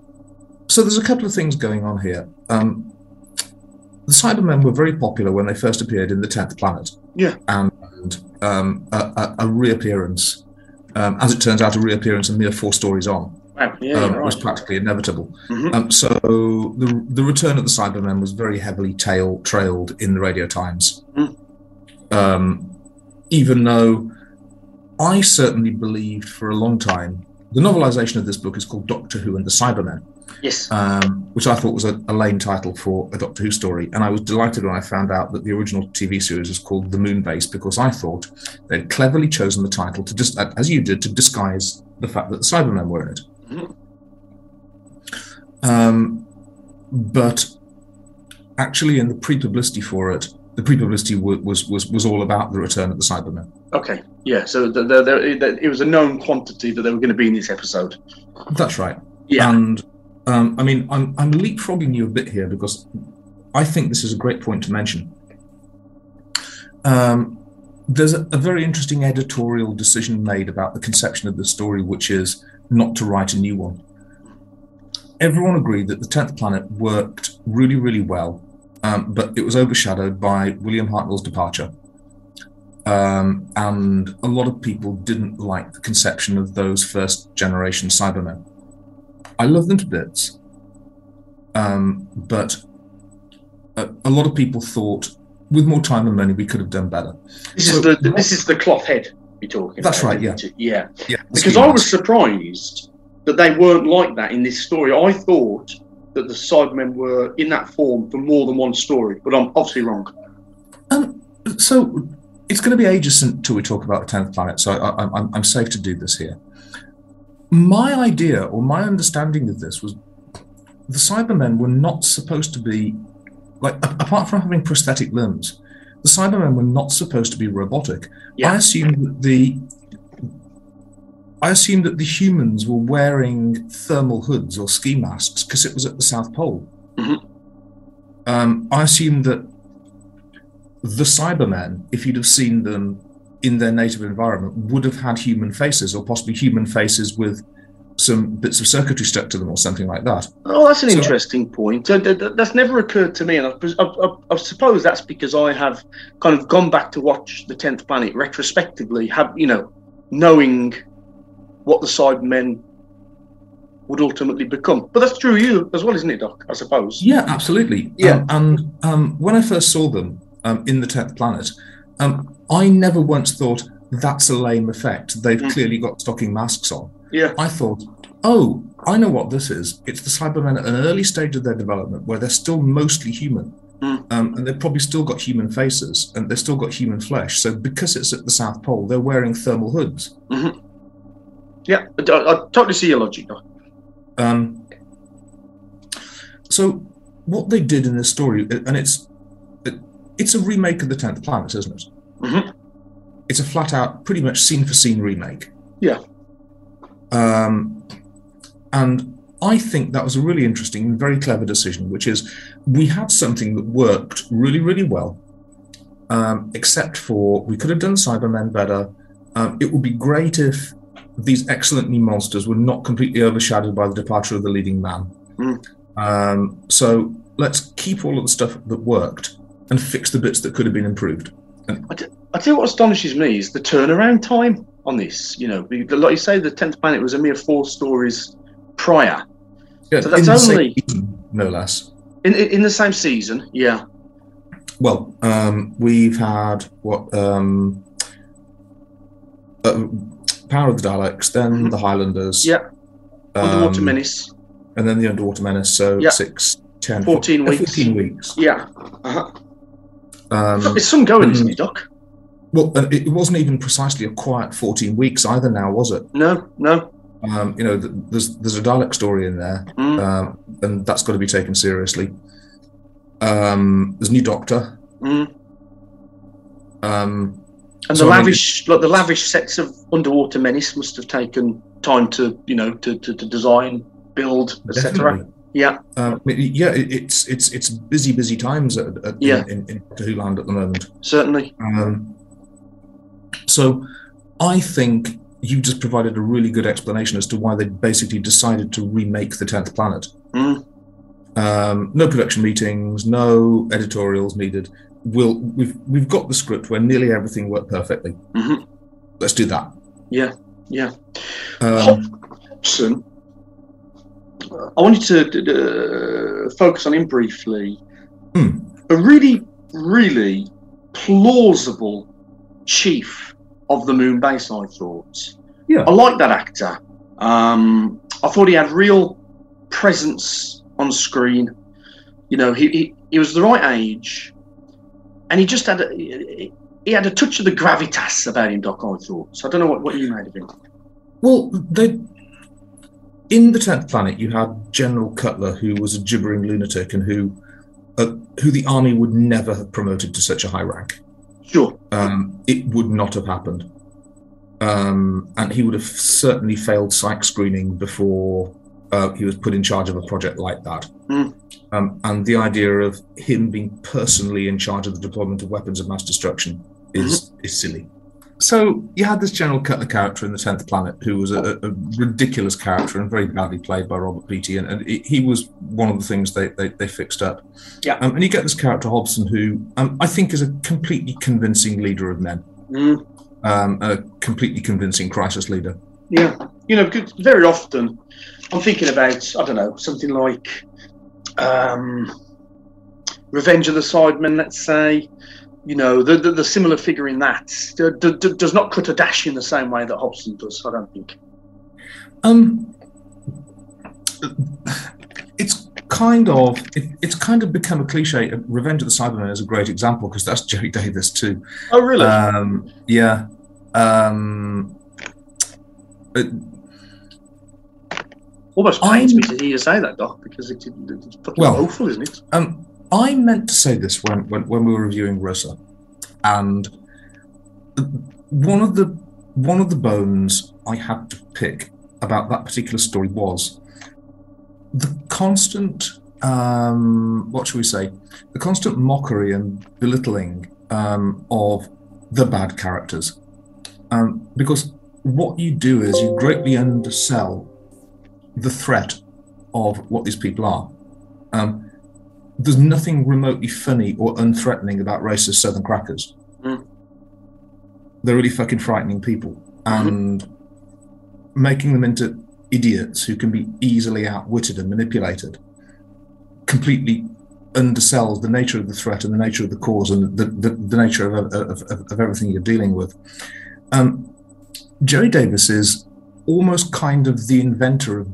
so there's a couple of things going on here. Um, the Cybermen were very popular when they first appeared in the Tenth Planet, Yeah. and um, a, a, a reappearance, um, as it turns out, a reappearance a mere four stories on, Wow, yeah, um, you're was practically inevitable. Mhm. Um, so the the return of the Cybermen was very heavily tail trailed in the Radio Times, Mm. um, even though I certainly believed for a long time the novelization of this book is called Doctor Who and the Cybermen Yes. um, which I thought was a, a lame title for a Doctor Who story. And I was delighted when I found out that the original TV series was called The Moon Base because I thought they'd cleverly chosen the title to just, as you did, to disguise the fact that the Cybermen were in it. Mhm. Um, but actually, in the pre-publicity for it, the pre-publicity wa- was was was all about the return of the Cybermen. Okay. Yeah. So the, the, the, it was a known quantity that they were going to be in this episode. That's right. Yeah. And um, I mean, I'm, I'm leapfrogging you a bit here because I think this is a great point to mention. Um, there's a, a very interesting editorial decision made about the conception of the story, which is not to write a new one. Everyone agreed that the Tenth Planet worked really, really well, um, but it was overshadowed by William Hartnell's departure. Um, and a lot of people didn't like the conception of those first generation Cybermen. I love them to bits, um, but a, a lot of people thought, with more time and money, we could have done better. This So is the what- this is the cloth head we're talking That's about. right, yeah. Yeah. yeah, Because I was surprised that they weren't like that in this story. I thought that the Cybermen were in that form for more than one story, but I'm obviously wrong. Um, so it's going to be ages until we talk about the tenth planet. So I, I'm safe to do this here. My idea or my understanding of this was the Cybermen were not supposed to be like apart from having prosthetic limbs. The Cybermen were not supposed to be robotic. I assumed that the I assumed that the humans were wearing thermal hoods or ski masks because it was at the South Pole. Um, I assumed that the Cybermen, if you'd have seen them in their native environment, would have had human faces or possibly human faces with some bits of circuitry stuck to them or something like that. Oh, that's an So- interesting point. Th- th- That's never occurred to me, and I, I, I, suppose that's because I have kind of gone back to watch the Tenth Planet retrospectively, have you know, knowing what the Cybermen would ultimately become. But that's true of you as well, isn't it, Doc? I suppose. Yeah, absolutely. Yeah. Um, and um, when I first saw them um, in the tenth planet, um, I never once thought that's a lame effect. They've clearly got stocking masks on. Yeah. I thought, oh, I know what this is. It's the Cybermen at an early stage of their development where they're still mostly human. Mm. Um, and they've probably still got human faces and they've still got human flesh. So because it's at the South Pole, they're wearing thermal hoods. hmm Yeah, I, I totally see your logic, Um, so what they did in this story, and it's it, it's a remake of the Tenth Planet, isn't it? Mhm. It's a flat out, pretty much scene for scene remake. Yeah. Um, and I think that was a really interesting and very clever decision, which is we had something that worked really, really well, um, except for we could have done Cybermen better. Um, it would be great if these excellent new monsters were not completely overshadowed by the departure of the leading man. Mm. Um, so let's keep all of the stuff that worked and fix the bits that could have been improved. I, t- I tell you what astonishes me is the turnaround time on this. You know, like you say, the tenth planet was a mere four stories prior. yeah, So that's in the same only- season, no less. In, in in the same season, yeah. Well, um, we've had what um, uh, Power of the Daleks, then the Highlanders, Yeah. Underwater um, Menace. and then the Underwater Menace. So Yeah. six, ten, 14 uh, weeks. Fourteen weeks. Yeah. Uh-huh. Um, There's some going, isn't it, Doc? Well, it wasn't even precisely a quiet 14 weeks either. Now, was it? No, no. Um, you know, there's there's a Dalek story in there, Mm. um, and that's got to be taken seriously. Um, there's new Doctor. Mm. Um, And so, the I mean, lavish, like the lavish sets of Underwater Menace must have taken time to, you know, to, to, to design, build, etc. Yeah. Um, yeah, it's it's it's busy, busy times at, at, Yeah. in, in, in Doctor Who land at the moment. Certainly. Um, so, I think you just provided a really good explanation as to why they basically decided to remake the tenth planet. Mm. Um, no production meetings, no editorials needed. We'll, we've we've got the script where nearly everything worked perfectly. Mhm. Let's do that. Yeah. Yeah. Um, Hobson. I wanted to uh, focus on him briefly. Hmm. A really, really plausible chief of the Moon Base. I thought. Yeah. I like that actor. Um, I thought he had real presence on screen. You know, he, he, he was the right age, and he just had a, he he had a touch of the gravitas about him, Doc. I thought. So I don't know what, what you made of him. Well, they in the tenth planet you had General Cutler, who was a gibbering lunatic and who uh, who the army would never have promoted to such a high rank. Sure. Um, it would not have happened, um, and he would have certainly failed psych screening before uh, he was put in charge of a project like that. Mm. Um, and the idea of him being personally in charge of the deployment of weapons of mass destruction is is silly. So you had this General Cutler character in the Tenth Planet, who was a, a ridiculous character and very badly played by Robert Beatty, and, and he he was one of the things they they, they fixed up. Yeah. Um, and you get this character Hobson, who um, I think is a completely convincing leader of men, Mm. um, a completely convincing crisis leader. Yeah, you know, because very often I'm thinking about I don't know something like um, Revenge of the Cybermen. Let's say, you know, the the, the similar figure in that d- d- d- does not cut a dash in the same way that Hobson does. I don't think. Um, it's kind of it, it's kind of become a cliche. Revenge of the Cybermen is a great example because that's Gerry Davis too. Oh, really? Um, yeah. Um, it- Almost pains me to hear you say that, Doc, because it, it, it's fucking Well- awful, isn't it? Um, I meant to say this when, when, when we were reviewing Rosa, and one of the one of the bones I had to pick about that particular story was the constant um, what shall we say? The constant mockery and belittling um, of the bad characters. Um, because what you do is you greatly undersell the threat of what these people are. Um, there's nothing remotely funny or unthreatening about racist Southern crackers. Mm. They're really fucking frightening people, and making them into idiots who can be easily outwitted and manipulated completely undersells the nature of the threat and the nature of the cause and the, the, the nature of, of, of, of everything you're dealing with. Um, Gerry Davis is almost kind of the inventor of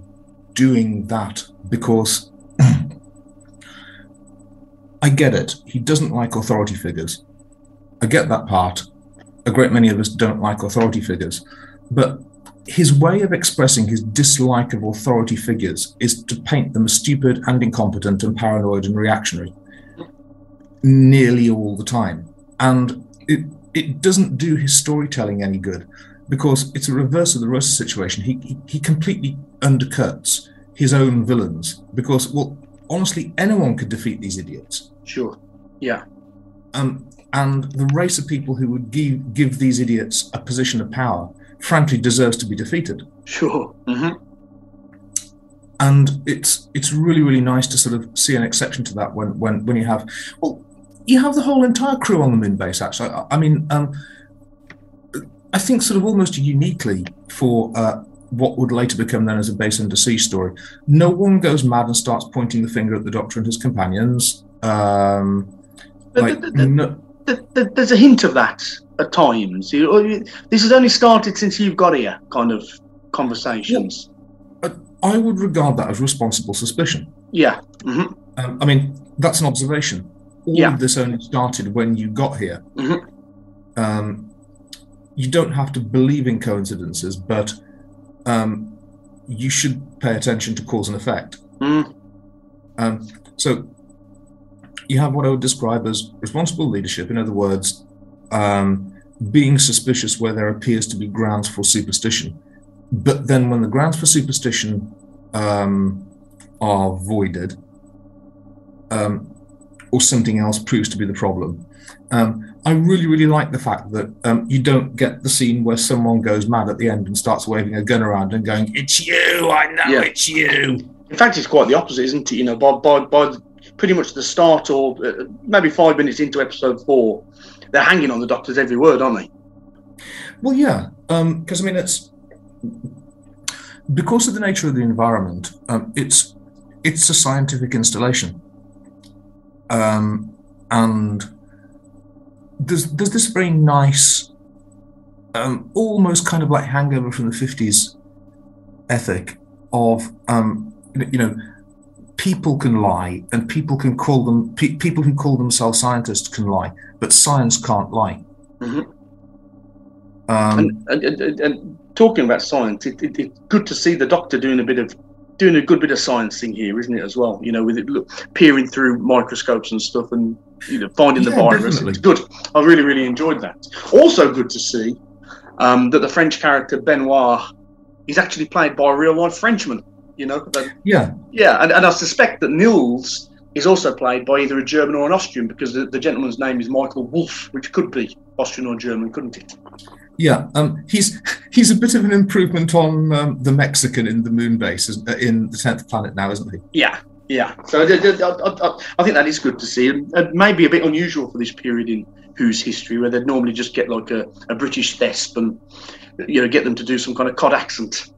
doing that because I get it. He doesn't like authority figures. I get that part. A great many of us don't like authority figures. But his way of expressing his dislike of authority figures is to paint them as stupid and incompetent and paranoid and reactionary nearly all the time. And it, it doesn't do his storytelling any good. because it's a reverse of the Rosa situation. He, he he completely undercuts his own villains because, well, honestly, anyone could defeat these idiots. Sure. Yeah. Um, and the race of people who would give give these idiots a position of power, frankly, deserves to be defeated. Sure. hmm and it's it's really really nice to sort of see an exception to that when when when you have well you have the whole entire crew on the moon base actually i, I mean um i think sort of almost uniquely for uh what would later become known as a base under siege story no one goes mad and starts pointing the finger at the doctor and his companions um like, no, Th- th- There's a hint of that at times. You, this has only started since you've got here, kind of conversations. i would regard that as responsible suspicion Yeah. hmm um, i mean that's an observation all Yeah. of this only started when you got here Mhm. um, you don't have to believe in coincidences, but um, you should pay attention to cause and effect. Mm. Um, so you have what I would describe as responsible leadership. In other words, um, being suspicious where there appears to be grounds for superstition. But then when the grounds for superstition um, are voided, um, or something else proves to be the problem, um, I really, really like the fact that um, you don't get the scene where someone goes mad at the end and starts waving a gun around and going, "It's you! I know Yeah. it's you!" In fact, it's quite the opposite, isn't it? You know, by by, by pretty much the start or uh, maybe five minutes into episode four, they're hanging on the doctor's every word, aren't they? Well, yeah, because I mean, it's because of the nature of the environment. Um, it's it's a scientific installation, um, and there's there's this very nice, um, almost kind of like hangover from the fifties ethic of um, you know people can lie and people can call them pe- people who call themselves scientists can lie, but science can't lie. Mhm. Um, and, and, and, and talking about science, it, it, it's good to see the doctor doing a bit of doing a good bit of science thing here, isn't it? As well, you know, with it look, peering through microscopes and stuff, and you know, finding the virus. definitely. It's good. I really, really enjoyed that. Also, good to see um, that the French character Benoit is actually played by a real life Frenchman. You know, that, yeah, yeah, and, and I suspect that Nils is also played by either a German or an Austrian because the, the gentleman's name is Michael Wolf, which could be Austrian or German, couldn't it? Yeah, um, he's he's a bit of an improvement on um, the Mexican in the moon base uh, in the tenth planet now, isn't he? Yeah, yeah. So I, I, I, think that is good to see, and, maybe a bit unusual for this period in Who's history, where they'd normally just get like a, a British thesp and you know get them to do some kind of cod accent.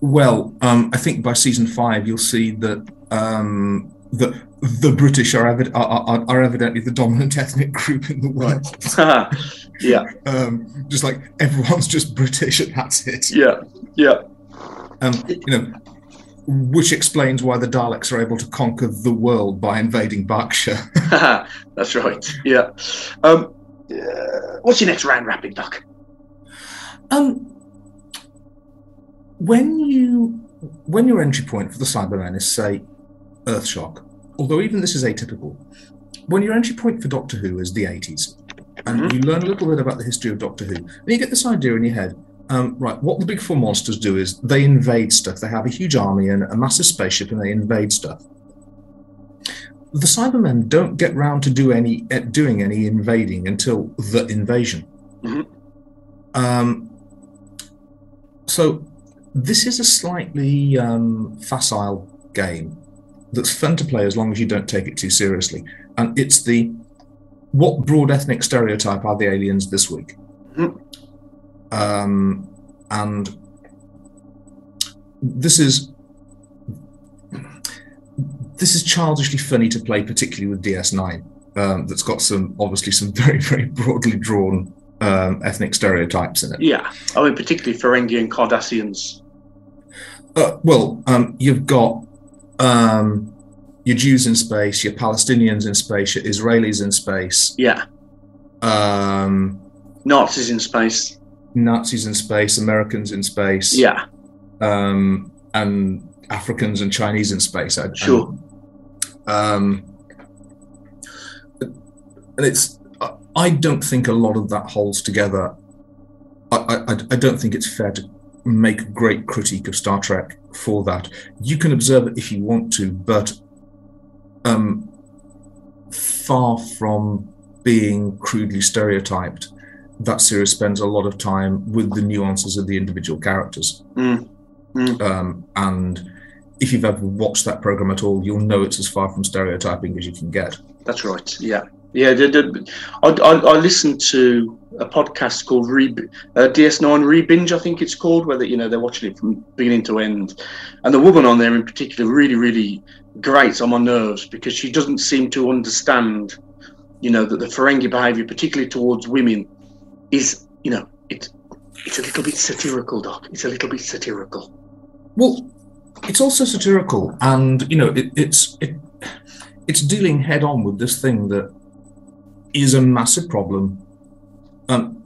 Well, um, I think by season five you'll see that um, the the British are, evid- are, are are evidently the dominant ethnic group in the world. yeah, um, just like everyone's just British and that's it. yeah, yeah. Um, you know, which explains why the Daleks are able to conquer the world by invading Berkshire. That's right. Yeah. Um, uh, what's your next round rapid, Doc? Um, when you when your entry point for the Cybermen is say Earthshock, although even this is atypical, when your entry point for Doctor Who is the 80s, and you learn a little bit about the history of Doctor Who, and you get this idea in your head. Um, right, what the big four monsters do is they invade stuff. They have a huge army and a massive spaceship, and they invade stuff. The Cybermen don't get round to do any uh, doing any invading until the invasion. Mhm. Um, so this is a slightly um, facile game that's fun to play as long as you don't take it too seriously. And it's the what broad ethnic stereotype are the aliens this week? Mhm. Um, and this is this is childishly funny to play, particularly with DS9. Um, that's got some obviously some very very broadly drawn um, ethnic stereotypes in it. Yeah, I mean particularly Ferengi and Cardassians. Uh, well, um, you've got um, your Jews in space, your Palestinians in space, your Israelis in space, Yeah, um, Nazis in space. Nazis in space, Americans in space, Yeah, um, and Africans and Chinese in space. I- Sure. Um, and it's I- don't think a lot of that holds together. I, I, I, I don't think it's fair to make a great critique of Star Trek for that. You can observe it if you want to, but um, far from being crudely stereotyped, that series spends a lot of time with the nuances of the individual characters. Mm. Mm. Um, and if you've ever watched that program at all, you'll know it's as far from stereotyping as you can get. That's right. Yeah, yeah. I, I, I listened to a podcast called Re, uh, DS9 Rebinge, I think it's called, where they, you know they're watching it from beginning to end, and the woman on there in particular really, really grates on my nerves because she doesn't seem to understand, you know, that the Ferengi behaviour, particularly towards women, is you know it's it's a little bit satirical, Doc. It's a little bit satirical. Well, it's also satirical, and you know, it, it's it, it's dealing head on with this thing that is a massive problem. Um,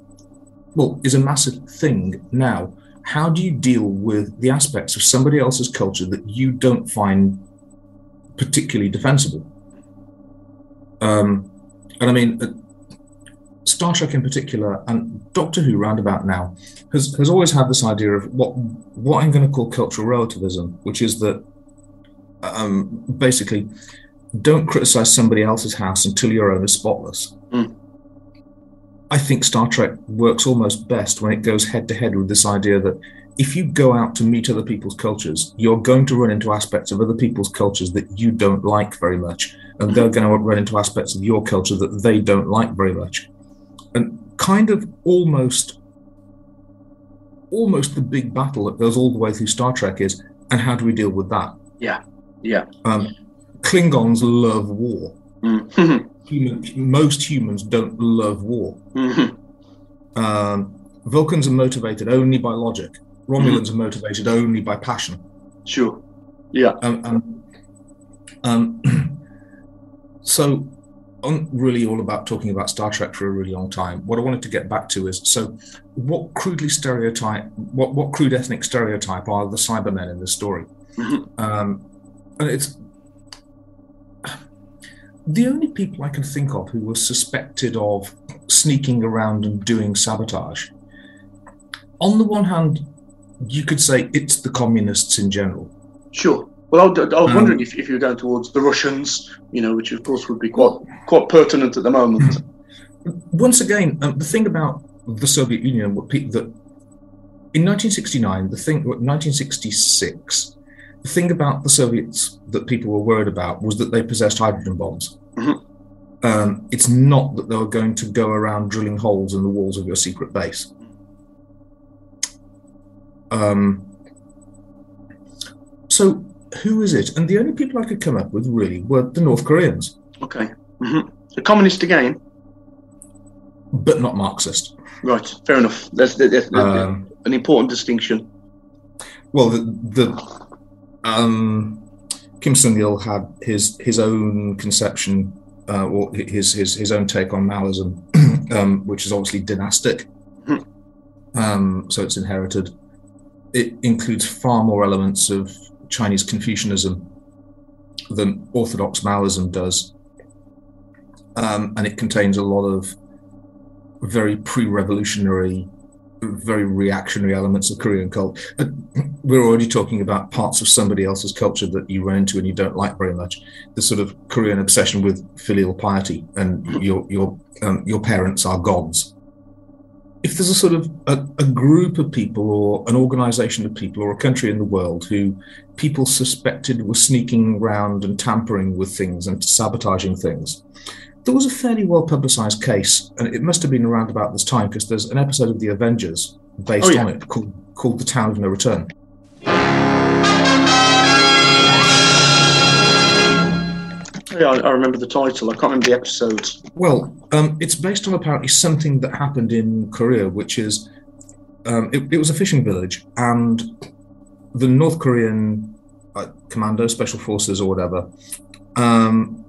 well, is a massive thing now. How do you deal with the aspects of somebody else's culture that you don't find particularly defensible? Um, and I mean, uh, Star Trek in particular, and Doctor Who roundabout now, has, has always had this idea of what what I'm going to call cultural relativism, which is that um, basically don't criticize somebody else's house until your own is spotless. Mm. I think Star Trek works almost best when it goes head to head with this idea that if you go out to meet other people's cultures, you're going to run into aspects of other people's cultures that you don't like very much, and they're going to run into aspects of your culture that they don't like very much and kind of almost almost the big battle that goes all the way through Star Trek is and how do we deal with that? Yeah, yeah. Um, Klingons love war. Mm. Human, most humans don't love war. Mhm. Um, Vulcans are motivated only by logic. Romulans are motivated only by passion. Sure. Yeah. Um, um, um, so I'm really all about talking about Star Trek for a really long time. What I wanted to get back to is so, what crudely stereotype, what what crude ethnic stereotype are the Cybermen in this story? Mhm. Um, and it's the only people I can think of who were suspected of sneaking around and doing sabotage. On the one hand, you could say it's the communists in general. Sure. Well, I, was- Um, wondering if, if you're going towards the Russians, you know, which of course would be quite quite pertinent at the moment. once again, um, the thing about the Soviet Union, that in 1969, the thing, 1966, the thing about the Soviets that people were worried about was that they possessed hydrogen bombs. Mhm. Um, it's not that they were going to go around drilling holes in the walls of your secret base. Um, so, who is it? And the only people I could come up with really were the North Koreans, Okay. hmm The communist again. but not Marxist. Right. Fair enough. That's, that's, that's Um, an important distinction. Well, the, the um, Kim Sung Il had his his own conception, uh, or his his his own take on Maoism, um, which is obviously dynastic. Hmm. Um, so it's inherited. It includes far more elements of Chinese Confucianism than Orthodox Maoism does, um, and it contains a lot of very pre-revolutionary very reactionary elements of Korean culture. We're already talking about parts of somebody else's culture that you run into and you don't like very much. The sort of Korean obsession with filial piety and your your um, your parents are gods. If there's a sort of a, a group of people or an organization of people or a country in the world who people suspected were sneaking around and tampering with things and sabotaging things, there was a fairly well publicized case, and it must have been around about this time because there's an episode of The Avengers based Oh, yeah. on it called, called The Town of No Return. Yeah, I, I remember the title. I can't remember the episode. Well, um, it's based on apparently something that happened in Korea, which is um, it, it was a fishing village, and the North Korean uh, commando, special forces, or whatever, um,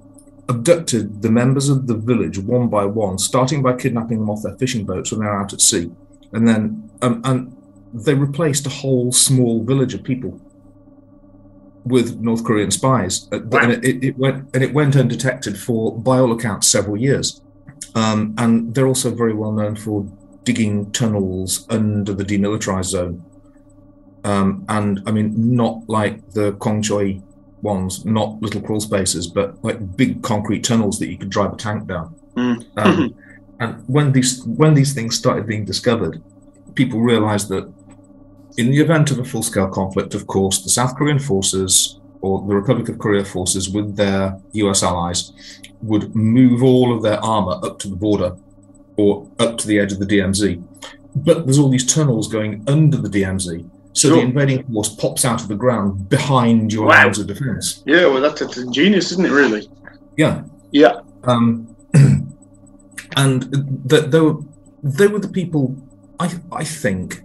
abducted the members of the village one by one, starting by kidnapping them off their fishing boats when they're out at sea, and then um, and they replaced a whole small village of people with North Korean spies, Uh, and it, it, it went and it went undetected for, by all accounts, several years. Um, and they're also very well known for digging tunnels under the demilitarized zone. Um, and I mean, not like the Kong Choi ones, not little crawl spaces, but like big concrete tunnels that you could drive a tank down. Mm. Um, and when these when these things started being discovered, people realized that in the event of a full scale conflict, of course, the South Korean forces or the Republic of Korea forces with their US allies would move all of their armor up to the border or up to the edge of the DMZ. But there's all these tunnels going under the DMZ. So the invading force pops out of the ground behind your Wow. lines of defense. Yeah, well, that's, that's genius, isn't it? Really? Yeah. Yeah. Um, and th- they were they were the people. I I think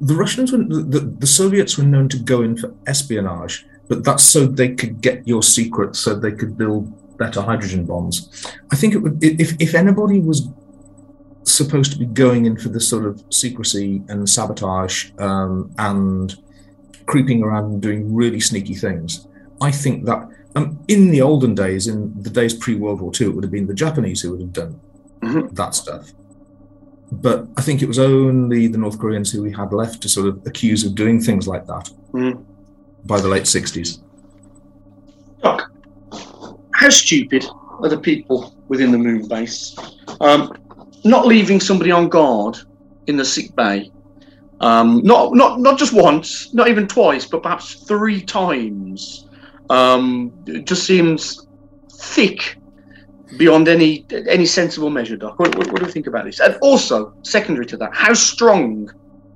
the Russians were the, the, the Soviets were known to go in for espionage, but that's so they could get your secrets, so they could build better hydrogen bombs. I think it would if if anybody was supposed to be going in for this sort of secrecy and sabotage um, and creeping around and doing really sneaky things. I think that um, in the olden days, in the days pre World War II, it would have been the Japanese who would have done that stuff. But I think it was only the North Koreans who we had left to sort of accuse of doing things like that Mm. by the late 60s. Doc, how stupid are the people within the moon base? Um, not leaving somebody on guard in the sick bay. Um, not not not just once, not even twice, but perhaps three times. Um, just seems thick beyond any any sensible measure, Doc. What, what, what do you think about this? And also, secondary to that, how strong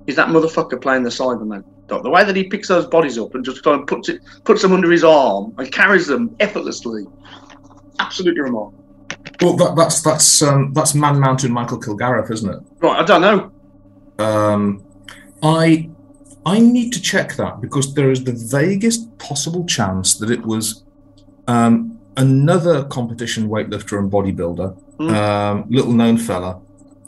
is that motherfucker playing the Cyberman? Doc? The way that he picks those bodies up and just kind of puts it puts them under his arm and carries them effortlessly, absolutely remarkable. Well, that, that's that's um, that's man mounted Michael Kilgarriff, isn't it? Right, I don't know. Um, I I need to check that because there is the vaguest possible chance that it was um, another competition weightlifter and bodybuilder, Hmm. um, little known fella,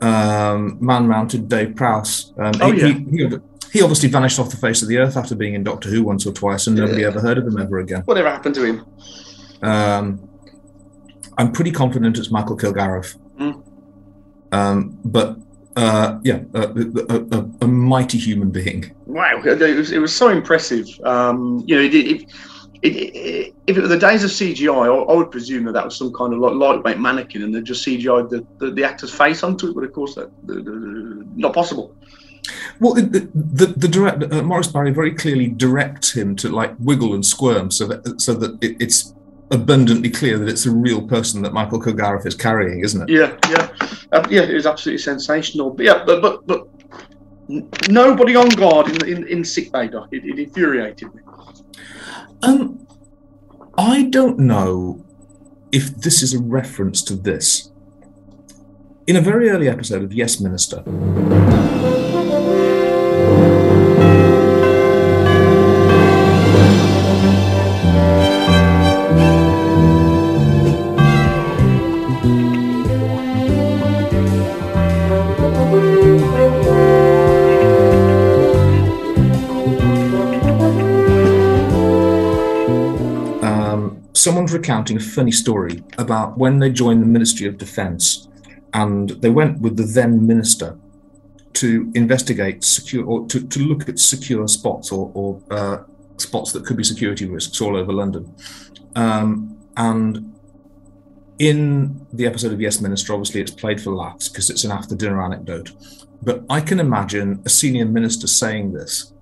um, man mounted Dave Prowse. Um, Oh, he, yeah. he, he, he obviously vanished off the face of the earth after being in Doctor Who once or twice, and nobody Yeah. ever heard of him ever again. Whatever happened to him? Um, I'm pretty confident it's Michael Kilgarriff. Mm. Um, but uh, yeah, a, a, a, a mighty human being. Wow, it was, it was so impressive. Um, you know, it, it, it, if it were the days of CGI, I, I would presume that that was some kind of like lightweight mannequin, and they just CGI'd the, the, the actor's face onto it. But of course, that the, the, not possible. Well, the the, the direct uh, Morris Barry very clearly directs him to like wiggle and squirm, so that so that it, it's abundantly clear that it's a real person that Michael Kilgarriff is carrying, isn't it? Yeah, yeah, uh, yeah. It was absolutely sensational. But yeah, but but but nobody on guard in in, in sick bay. Doc. It, it infuriated me. Um, I don't know if this is a reference to this. In a very early episode of Yes Minister, recounting a funny story about when they joined the Ministry of Defence and they went with the then minister to investigate secure or to, to look at secure spots or, or uh, spots that could be security risks all over London. Um, and in the episode of Yes Minister, obviously it's played for laughs because it's an after dinner anecdote. But I can imagine a senior minister saying this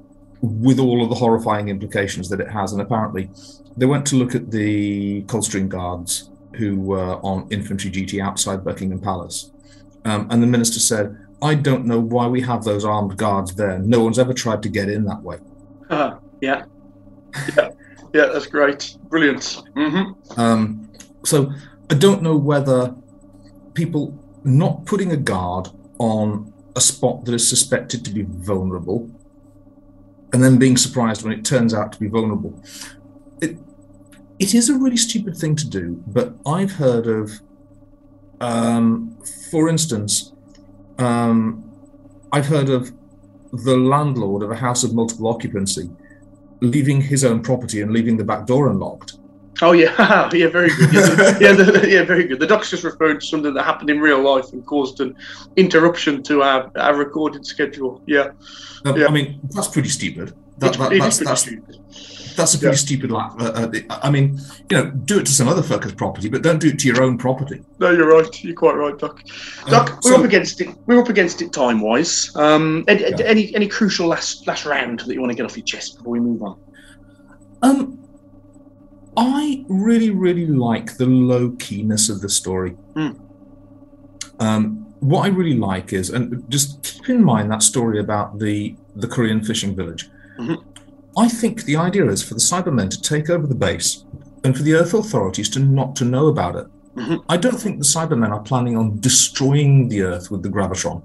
with all of the horrifying implications that it has. And apparently, they went to look at the Coldstream Guards who were on infantry duty outside Buckingham Palace. Um, and the minister said, I don't know why we have those armed guards there. No one's ever tried to get in that way. Uh, yeah, yeah, yeah. That's great, brilliant. hmm Um, so I don't know whether people not putting a guard on a spot that is suspected to be vulnerable and then being surprised when it turns out to be vulnerable. It, it is a really stupid thing to do, but I've heard of, um, for instance, um, I've heard of the landlord of a house of multiple occupancy leaving his own property and leaving the back door unlocked Oh yeah, yeah, very good. Yeah, the, yeah, yeah, very good. The doc's just referring to something that happened in real life and caused an interruption to our, our recorded schedule. Yeah, yeah. I mean, that's pretty stupid. That, that- that's, that's, stupid. that's a pretty Yeah. stupid laugh. Uh, uh, I mean, you know, do it to some other fucker's property, but don't do it to your own property. No, you're right. You're quite right, Doc. Doc, Um, we're so- up against it. We're up against it time wise. Um, any, any any crucial last last round that you want to get off your chest before we move on? Um, I really, really like the low keyness of the story. Hmm. Um, what I really like is, and just keep in mind that story about the the Korean fishing village. Mhm. I think the idea is for the Cybermen to take over the base, and for the Earth authorities to not to know about it. Mhm. I don't think the Cybermen are planning on destroying the Earth with the gravitron.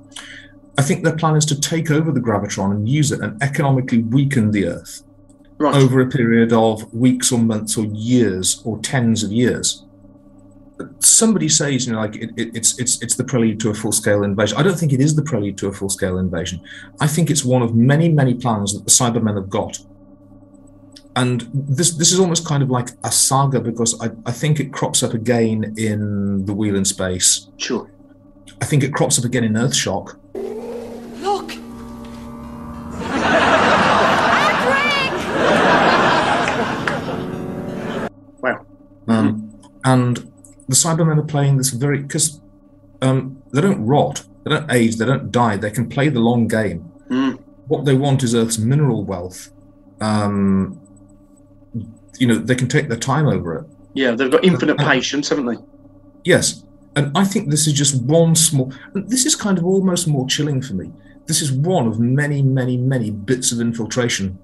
I think their plan is to take over the gravitron and use it and economically weaken the Earth Right. over a period of weeks or months or years or tens of years. Somebody says, you know, like it, it, it's it's it's the prelude to a full scale invasion. I don't think it is the prelude to a full scale invasion. I think it's one of many many plans that the Cybermen have got. And this this is almost kind of like a saga because I, I think it crops up again in the Wheel in Space. Sure. I think it crops up again in Earthshock. And the Cybermen are playing this very because um, they don't rot, they don't age, they don't die. They can play the long game. Mm. What they want is Earth's mineral wealth. Um, you know, they can take their time over it. Yeah, they've got infinite patience, haven't they? Yes, and I think this is just one small. and This is kind of almost more chilling for me. This is one of many, many, many bits of infiltration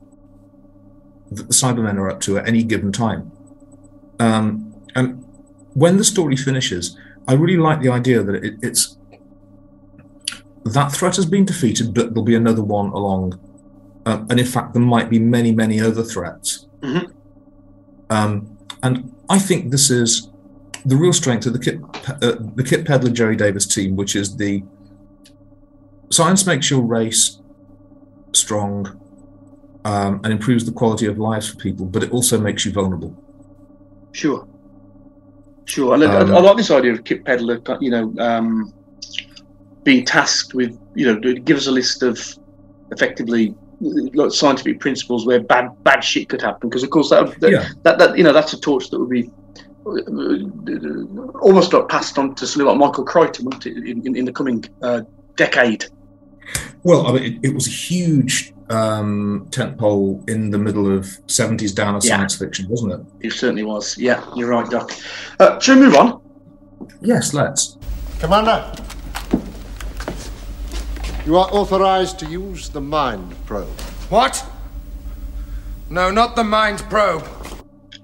that the Cybermen are up to at any given time. Um, and when the story finishes, I really like the idea that it, it's that threat has been defeated, but there'll be another one along. Um, and in fact, there might be many, many other threats. Mhm. Um, and I think this is the real strength of the Kit, uh, the Kit Pedler Gerry Davis team, which is the science makes your race strong um, and improves the quality of lives for people, but it also makes you vulnerable. Sure. Sure. And I- Um, I, I like this idea of Kit Pedler, you know, um, being tasked with, you know, give us a list of effectively like scientific principles where bad bad shit could happen. Because of course that, that, Yeah. that that you know that's a torch that would be uh, almost like passed on to somebody like Michael Crichton, in, in, in the coming uh, decade? Well, I mean, it, it was a huge um, tentpole in the middle of 70s down of Yeah. science fiction, wasn't it? It certainly was. Yeah, you're right, Doc. Uh, shall we move on? Yes, let's. Commander, you are authorized to use the mind probe. What? No, not the mind probe.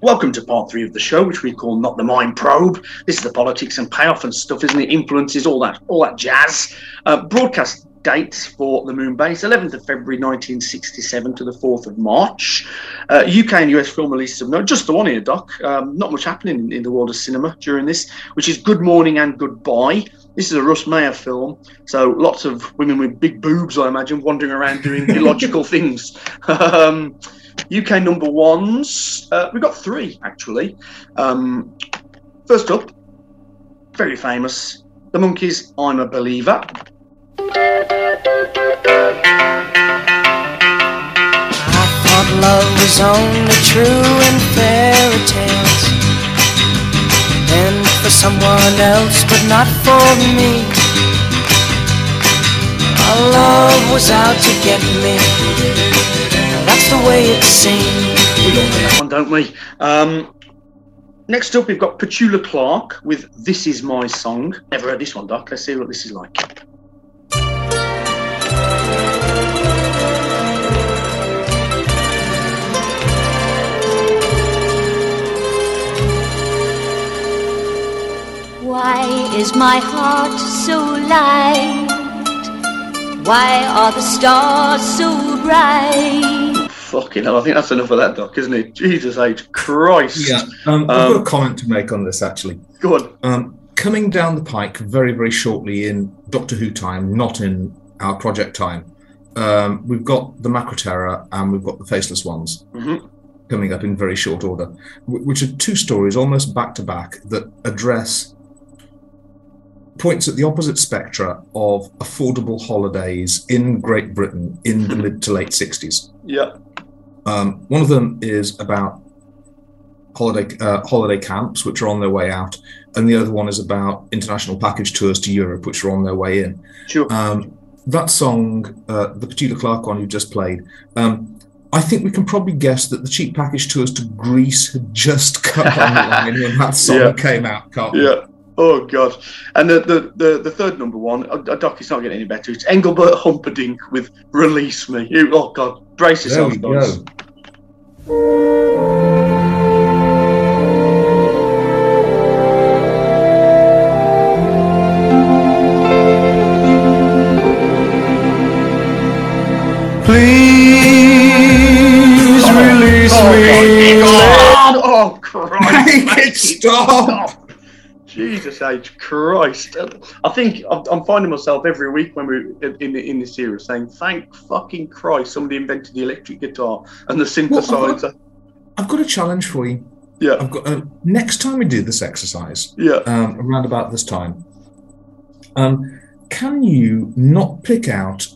Welcome to part three of the show, which we call "Not the Mind Probe." This is the politics and payoff and stuff, isn't it? Influences, all that, all that jazz. Uh, broadcast dates for the Moon Base: 11th of February 1967 to the 4th of March. Uh, UK and US film releases of note. Just the one here, Doc. Um, not much happening in, in the world of cinema during this, which is Good Morning and Goodbye. This is a Russ Meyer film, so lots of women with big boobs, I imagine, wandering around doing illogical things. Um, UK number ones. Uh, we've got three actually. Um, first up, very famous, The Monkees. I'm a Believer. I thought love was only true in fairy tales. And for someone else, but not for me. Our love was out to get me. That's the way it seemed. We got that one, don't we? Um, next up, we've got Petula Clark with "This Is My Song." Never heard this one, Doc. Let's see what this is like. Why is my heart so light? Why are the stars so bright? Fucking hell! I think that's enough of that, Doc, isn't it? Jesus H. Christ. Yeah, um, I've got Um, a comment to make on this actually. Go on. Um, coming down the pike very, very shortly in Doctor Who time, not in our project time, um, we've got the Macra Terror and we've got the Faceless Ones. Mhm. coming up in very short order, which are two stories almost back to back that address points at the opposite spectra of affordable holidays in Great Britain in the mid to late 60s. Yeah. Um, one of them is about holiday uh, holiday camps, which are on their way out, and the other one is about international package tours to Europe, which are on their way in. Sure. Um, that song, uh, the Petula Clark one you just played, um, I think we can probably guess that the cheap package tours to Greece had just come on the line when that song Yeah. came out. Can't? Yeah. Oh God. And the the, the, the third number one, uh, Doc, it's not getting any better. It's Engelbert Humperdinck with "Release Me." You- Oh God, brace There yourself, we guys. Please release oh, me. God. Oh Christ! Make make it stop. Jesus H Christ! I think I'm, I'm finding myself every week when we're in the, in this series saying, "Thank fucking Christ, somebody invented the electric guitar and the synthesizer." I've got a challenge for you. Yeah. I've got uh, next time we do this exercise. Yeah. Um, around about this time. Um, can you not pick out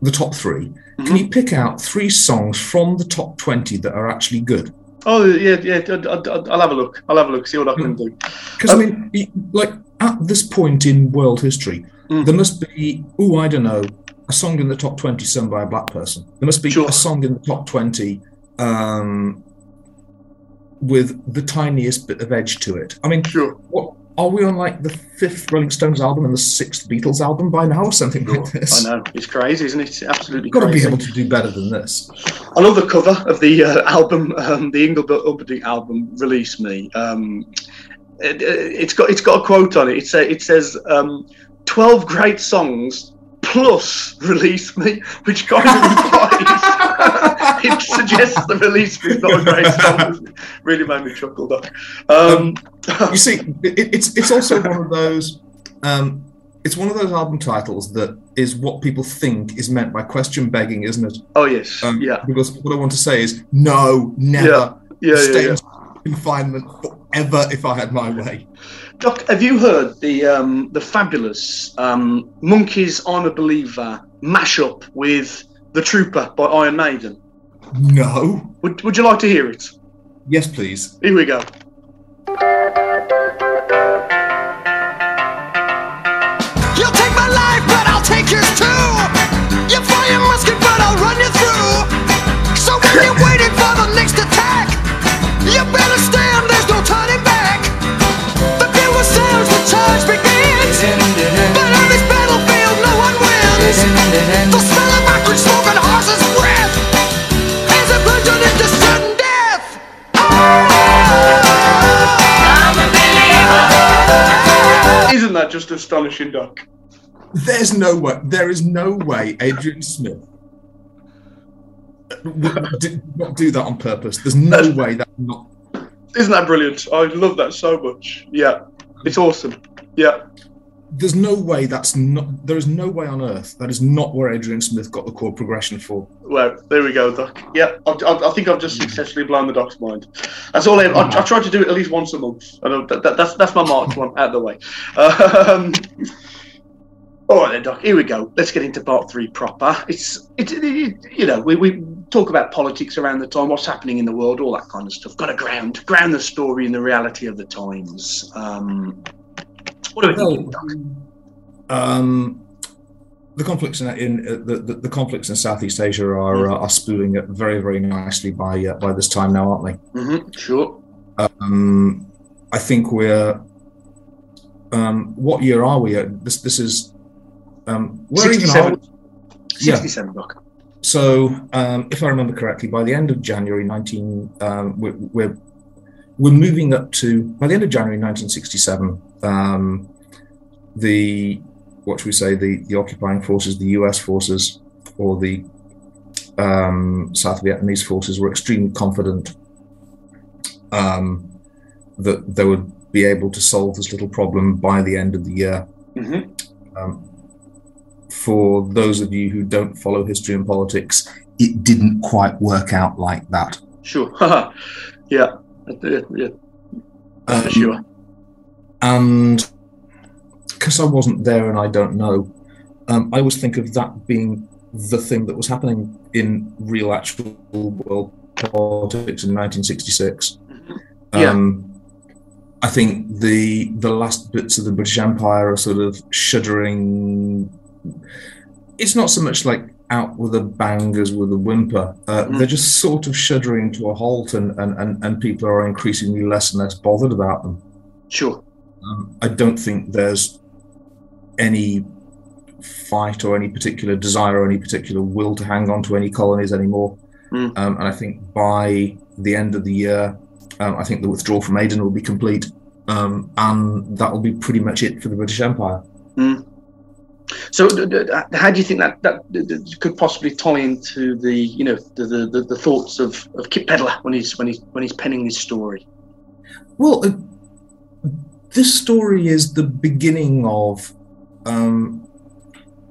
the top 3 Mm-hmm. Can you pick out three songs from the top twenty that are actually good? Oh yeah, yeah. I'll, have a look. I'll have a look. See what I can do. Because I mean, like at this point in world history, Mm. there must be, oh, I don't know, a song in the top twenty sung by a black person. There must be a song in the top twenty um, with the tiniest bit of edge to it. I mean, sure. What are we on like the fifth Rolling Stones album and the sixth Beatles album by now, or something like this? I know it's crazy, isn't it? It's absolutely Got to be able to do better than this. I love the cover of the uh, album, um, the Engelbert Humperdinck album, "Release Me." Um, it, it's got it's got a quote on it. It, say, it says, um, 12 great songs plus Release Me," which kind of implies it suggests the Release is not a great song. really made me chuckle, Doc. Um, you see, it, it's it's also one of those. Um, it's one of those album titles that is what people think is meant by question begging, isn't it? Oh yes, Um, yeah. Because what I want to say is no, never. Yeah, yeah, yeah, Stay yeah. in confinement forever if I had my way. Doc, have you heard the um, the fabulous um, Monkees "I'm a Believer" mashup with "The Trooper" by Iron Maiden? No. Would Would you like to hear it? Yes, please. Here we go. Isn't that just astonishing, Doc? There's no way. There is no way Adrian Smith would did not do that on purpose. There's no way that not. Isn't that brilliant? I love that so much. Yeah, it's awesome. Yeah. There's no way that's not. There is no way on earth that is not where Adrian Smith got the chord progression for. Well, there we go, Doc. Yeah, I, I, I think I've just successfully blown the Doc's mind. That's all I, I, I try to do it at least once a month. That, that, that's that's my March one out of the way. Um, all right then, Doc. Here we go. Let's get into part three proper. It's it's it, you know we, we talk about politics around the time, what's happening in the world, all that kind of stuff. Got to ground ground the story in the reality of the times. Um, what do we think, Doc? Um, the conflicts in, in uh, the, the, the conflicts in Southeast Asia are uh, are spooling up very very nicely by uh, by this time now, aren't they? Mm-hmm, sure. Um, I think we're. Um, what year are we at? This this is. Um, where even are we? 67. 67, Doc. So, um, if I remember correctly, by the end of January 19, um, we're, we're we're moving up to by the end of January 1967. Um, the what should we say? The the occupying forces, the U.S. forces, or the um, South Vietnamese forces, were extremely confident um, that they would be able to solve this little problem by the end of the year. Mm-hmm. Um, for those of you who don't follow history and politics, it didn't quite work out like that. Sure. yeah. Yeah. yeah. Um, sure. And because I wasn't there and I don't know, um, I always think of that being the thing that was happening in real, actual world politics in 1966. Yeah. Um, I think the the last bits of the British Empire are sort of shuddering. It's not so much like out with a bang as with a whimper. Uh, Mm. They're just sort of shuddering to a halt, and, and, and, and people are increasingly less and less bothered about them. Sure. Um, I don't think there's any fight or any particular desire or any particular will to hang on to any colonies anymore. Mm. Um, and I think by the end of the year, um, I think the withdrawal from Aden will be complete. Um, and that will be pretty much it for the British Empire. Mm. So, how do you think that that could possibly tie into the you know the the, the, the thoughts of, of Kit Pedler when he's when he's when he's penning this story? Well, uh, this story is the beginning of, um,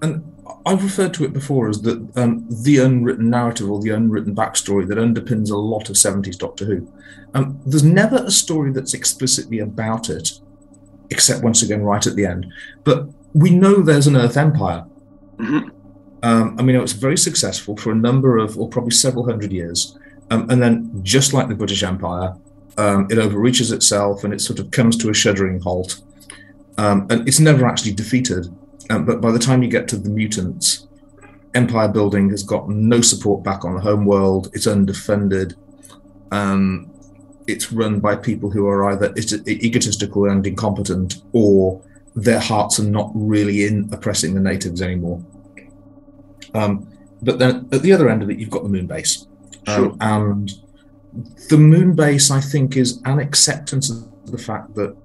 and I've referred to it before as the um, the unwritten narrative or the unwritten backstory that underpins a lot of seventies Doctor Who. Um, there's never a story that's explicitly about it, except once again right at the end. But we know there's an Earth Empire. Mhm. Um, I mean, it was very successful for a number of, or probably several hundred years. Um, and then, just like the British Empire, um, it overreaches itself and it sort of comes to a shuddering halt. Um, and it's never actually defeated. Um, but by the time you get to the mutants, empire building has got no support back on the home world. It's undefended. Um, it's run by people who are either eg- egotistical and incompetent, or their hearts are not really in oppressing the natives anymore. Um, but then at the other end of it, you've got the moon base. Um, and the moon base, I think, is an acceptance of the fact that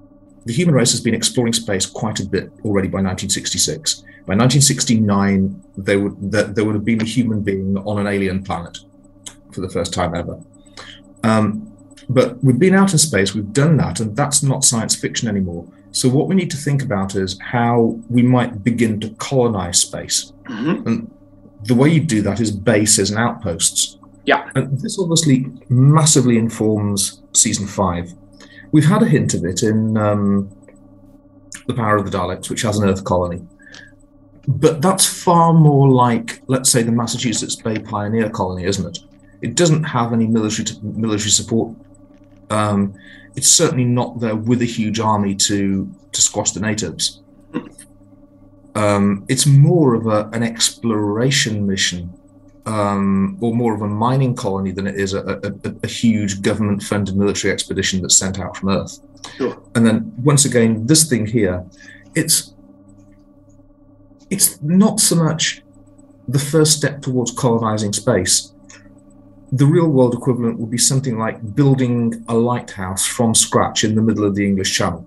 the human race has been exploring space quite a bit already by 1966. By 1969, there would there, there would have been a human being on an alien planet for the first time ever. Um, but we've been out in space, we've done that, and that's not science fiction anymore. So what we need to think about is how we might begin to colonize space. And the way you do that is bases and outposts. Yeah. And this obviously massively informs season five. We've had a hint of it in um, The Power of the Daleks, which has an Earth colony. But that's far more like, let's say, the Massachusetts Bay Pioneer colony, isn't it? It doesn't have any military military support. Um, it's certainly not there with a huge army to to squash the natives. Um, it's more of a, an exploration mission um, or more of a mining colony than it is a, a, a, huge government funded military expedition that's sent out from Earth. Sure. And then once again, this thing here, it's it's not so much the first step towards colonizing space. The real world equivalent would be something like building a lighthouse from scratch in the middle of the English Channel.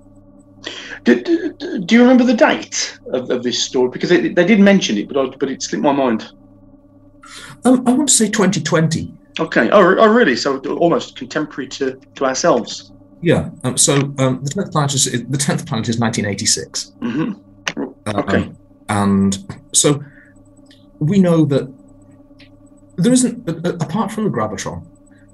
Do, do, do you remember the date of, of this story? Because they, they did mention it, but I, but it slipped my mind. Um, I want to say 2020. Okay. Oh, oh really? So almost contemporary to, to ourselves. Yeah. Um, so um, the tenth planet is the tenth planet is 1986. hmm Um, Okay. and so we know that there isn't, apart from the gravitron,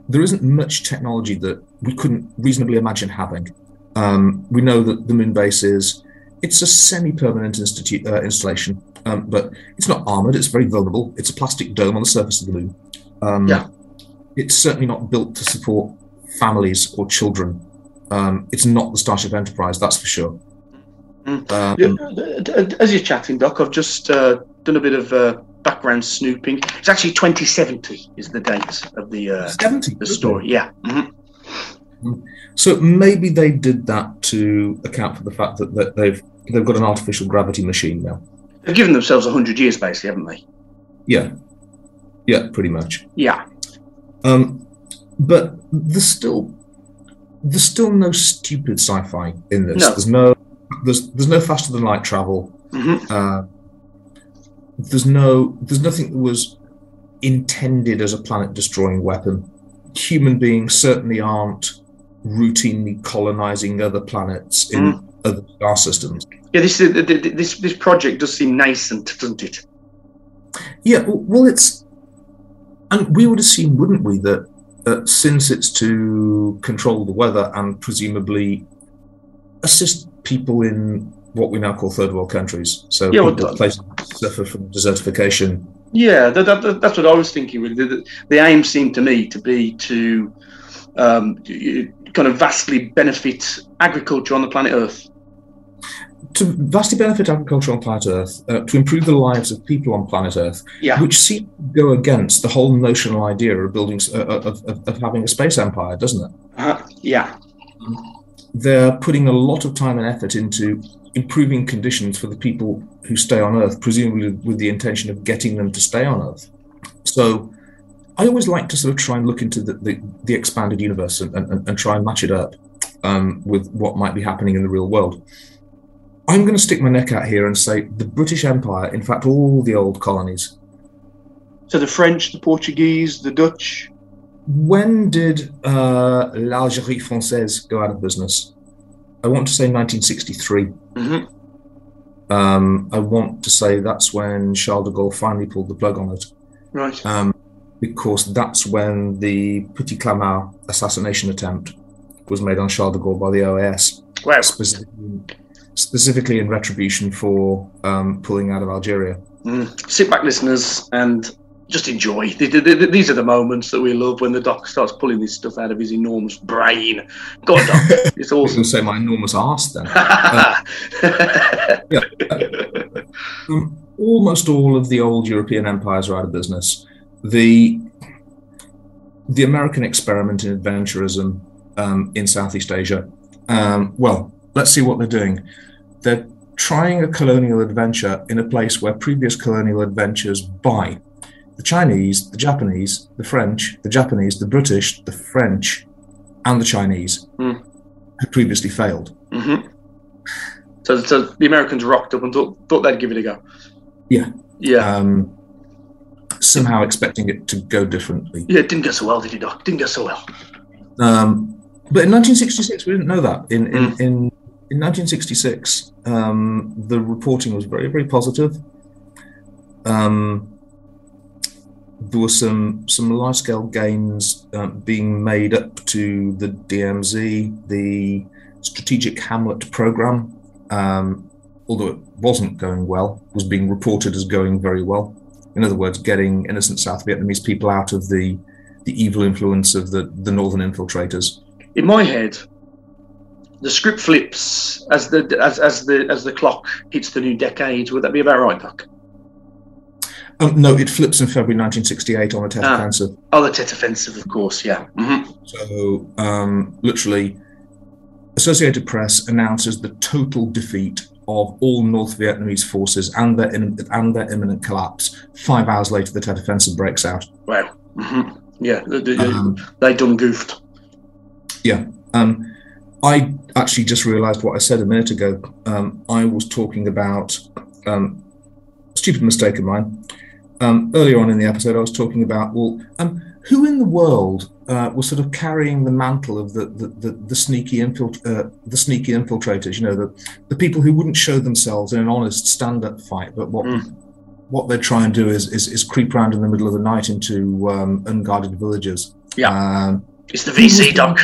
there isn't much technology that we couldn't reasonably imagine having. Um, we know that the moon base is it's a semi-permanent institute, uh, installation, um, but it's not armored. It's very vulnerable. It's a plastic dome on the surface of the moon. Um, Yeah. It's certainly not built to support families or children. Um, it's not the Starship Enterprise, that's for sure. Um, Yeah, As you're chatting, Doc, I've just uh, done a bit of uh, background snooping. It's actually 2070 is the date of the uh, 70, the story. Yeah. hmm So maybe they did that to account for the fact that, that they've they've got an artificial gravity machine now. They've given themselves 100 years, basically, haven't they? Yeah, yeah, pretty much. Yeah. Um, but there's still there's still no stupid sci-fi in this. No. There's no there's there's no faster than light travel. hmm Uh, there's no there's nothing that was intended as a planet destroying weapon. Human beings certainly aren't routinely colonizing other planets in other star systems. Yeah, this, is- th- th- this this project does seem nascent, doesn't it? Yeah, well, it's, and we would assume, wouldn't we, that uh, since it's to control the weather and presumably assist people in what we now call third world countries. So Yeah, well, people places suffer from desertification. Yeah, that, that, that- that's what I was thinking. Really, the, the, aim seemed to me to be to um, kind of vastly benefit agriculture on the planet Earth. To vastly benefit agriculture on planet Earth, uh, to improve the lives of people on planet Earth, Yeah. which seems to go against the whole notional idea of building, uh, of, of, of having a space empire, doesn't it? Uh, yeah, they're putting a lot of time and effort into improving conditions for the people who stay on Earth, presumably with the intention of getting them to stay on Earth. So I always like to sort of try and look into the, the, the expanded universe and, and, and try and match it up um, with what might be happening in the real world. I'm going to stick my neck out here and say the British Empire, in fact, all the old colonies, so the French, the Portuguese, the Dutch. when did uh, l'Algérie française go out of business? I want to say 1963. Mhm. Um, I want to say that's when Charles de Gaulle finally pulled the plug on it, Right. um, because that's when the Petit Clamart assassination attempt was made on Charles de Gaulle by the OAS, Wow. specifically, specifically in retribution for um, pulling out of Algeria. Mm. Sit back, listeners, and just enjoy. Th- th- th- These are the moments that we love when the doc starts pulling this stuff out of his enormous brain. God, doc, it's I was going to say my enormous arse then. yeah. Um, almost all of the old European empires are out of business. The the American experiment in adventurism um, in Southeast Asia. Um, well, let's see what they're doing. They're trying a colonial adventure in a place where previous colonial adventures by the Chinese, the Japanese, the French, the Japanese, the British, the French, and the Chinese Hmm. had previously failed. hmm So, so the Americans rocked up and thought, thought they'd give it a go. Yeah. Yeah. Um, somehow expecting it to go differently. Yeah, it didn't go so well, did it, Doc? Didn't go so well. Um, but in 1966, we didn't know that. In in, in, in 1966, um, the reporting was very very positive. Um, there were some some large scale gains um, being made up to the DMZ, the Strategic Hamlet program. Um, although it wasn't going well, was being reported as going very well. In other words, getting innocent South Vietnamese people out of the the evil influence of the, the northern infiltrators. In my head, the script flips as the as, as the as the clock hits the new decade. Would that be about right, Doc? Um, no, it flips in February 1968 on the Tet Ah. Offensive. Oh, the Tet Offensive, of course. Yeah. hmm So, um, literally, Associated Press announces the total defeat of all North Vietnamese forces and their in, and their imminent collapse. Five hours later, the Tet Offensive breaks out. Wow. hmm Yeah. They, they, Um, they done goofed. Yeah. Um, I actually just realised what I said a minute ago. Um, I was talking about um, stupid mistake of mine. Um, earlier on in the episode, I was talking about well, um, who in the world uh, was sort of carrying the mantle of the the, the, the sneaky infilt- uh, the sneaky infiltrators? You know, the the people who wouldn't show themselves in an honest stand-up fight, but what what they try and do is, is is creep around in the middle of the night into um, unguarded villages. Yeah. Um, It's the VC, Doc.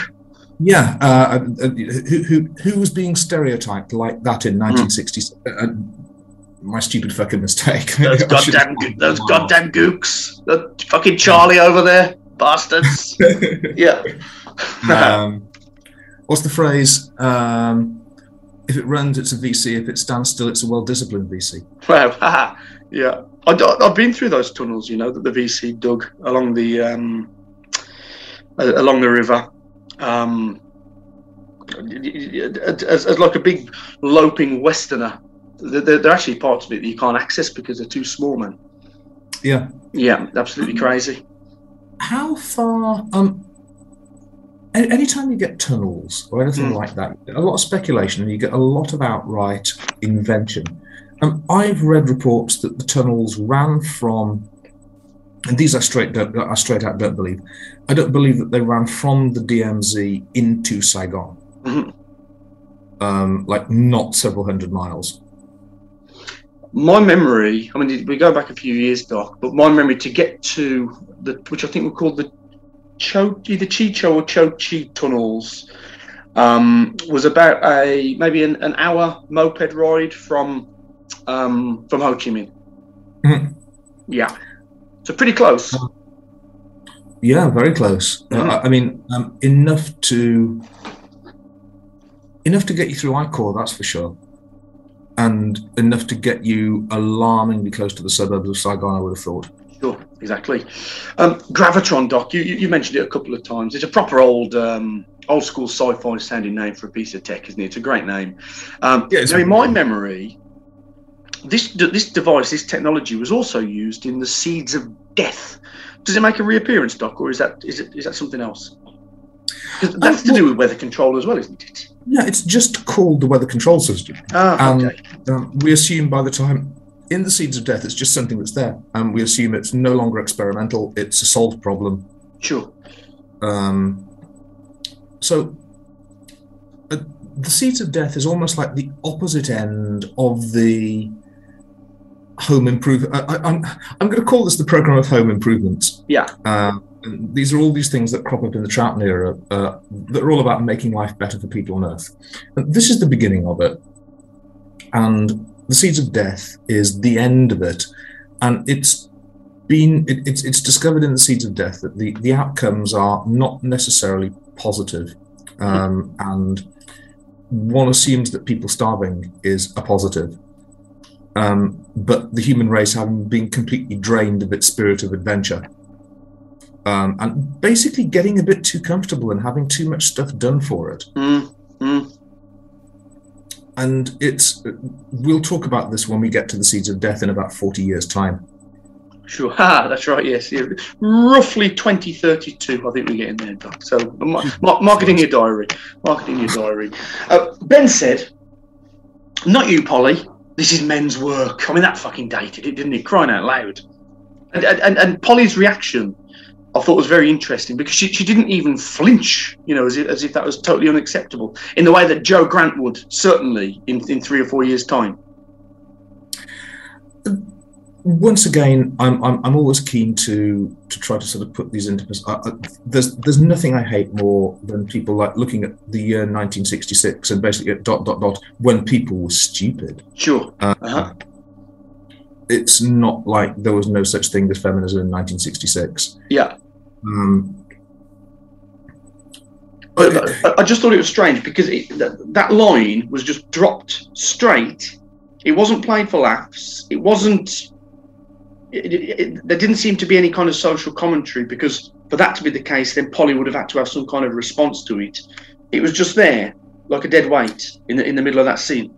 yeah, uh, uh, who, who who was being stereotyped like that in 1960s? Uh, my stupid fucking mistake. Those goddamn, those goddamn gooks. That fucking Charlie over there, bastards. yeah. um, what's the phrase? Um, if it runs, it's a VC. If it stands still, it's a well-disciplined VC. Wow. yeah. I, have been through those tunnels, you know, that the VC dug along the um, along the river. Um, as, as like a big loping westerner. They're, they're they're actually parts of it that you can't access because they're too small, man. Yeah. Yeah, absolutely crazy. How far? Um, anytime you get tunnels or anything Mm. like that, a lot of speculation and you get a lot of outright invention. Um, I've read reports that the tunnels ran from, and these are straight don't, are straight out don't believe. I don't believe that they ran from the DMZ into Saigon, Mhm. um, like not several hundred miles. My memory, I mean, we go back a few years, Doc, but my memory to get to the, which I think we called the Cho, either Chicho or Cho Chi tunnels. Um, was about a maybe an, an hour moped ride from um, from Ho Chi Minh. Mhm. Yeah, so pretty close. Yeah, very close. Uh, I I mean, um, enough to enough to get you through I-Corps, that's for sure, and enough to get you alarmingly close to the suburbs of Saigon. I would have thought. Sure, exactly. Um, Gravitron Doc, you, you mentioned it a couple of times. It's a proper old um, old school sci-fi sounding name for a piece of tech, isn't it? It's a great name. Um, Yeah, now, in my memory, this this device, this technology, was also used in the Seeds of Death. Does it make a reappearance, Doc, or is that is it is that something else? That's to do with weather control as well, isn't it? Yeah, it's just called the weather control system. Ah, and okay. um, we assume by the time in the seeds of death, it's just something that's there, and we assume it's no longer experimental. It's a solved problem. Sure. Um, so uh, the seeds of death is almost like the opposite end of the home improvement. I, I'm going to call this the program of home improvements. Yeah. Um, and these are all these things that crop up in the Troughton era uh, that are all about making life better for people on Earth. And this is the beginning of it. And the Seeds of Death is the end of it. And it's been it, it's it's discovered in the Seeds of Death that the, the outcomes are not necessarily positive. Um, and one assumes that people starving is a positive. Um, but the human race having been completely drained of its spirit of adventure um, and basically getting a bit too comfortable and having too much stuff done for it. Mm, mm. And it's we'll talk about this when we get to the seeds of death in about forty years' time. Sure. Ah, that's right. Yes. Yeah. Roughly 2032, I think we get in there. Doc. So ma- ma- mark it in your diary. marketing your diary. Uh, ben said, not you, Polly. This is men's work. I mean, that fucking dated it, didn't it? Crying out loud. And, and, and Polly's reaction, I thought was very interesting because she, she didn't even flinch, you know, as if, as if that was totally unacceptable in the way that Joe Grant would, certainly in, in three or four years' time. Once again, I'm, I'm I'm always keen to to try to sort of put these into. pers- uh, there's there's nothing I hate more than people like looking at the year 1966 and basically at dot dot dot when people were stupid. Sure. Uh, Uh-huh. It's not like there was no such thing as feminism in 1966. Yeah. Um, But I- I just thought it was strange because it, that, that line was just dropped straight. It wasn't played for laughs. It wasn't. It, it, there didn't seem to be any kind of social commentary because for that to be the case, then Polly would have had to have some kind of response to it. It was just there, like a dead weight in the, in the middle of that scene.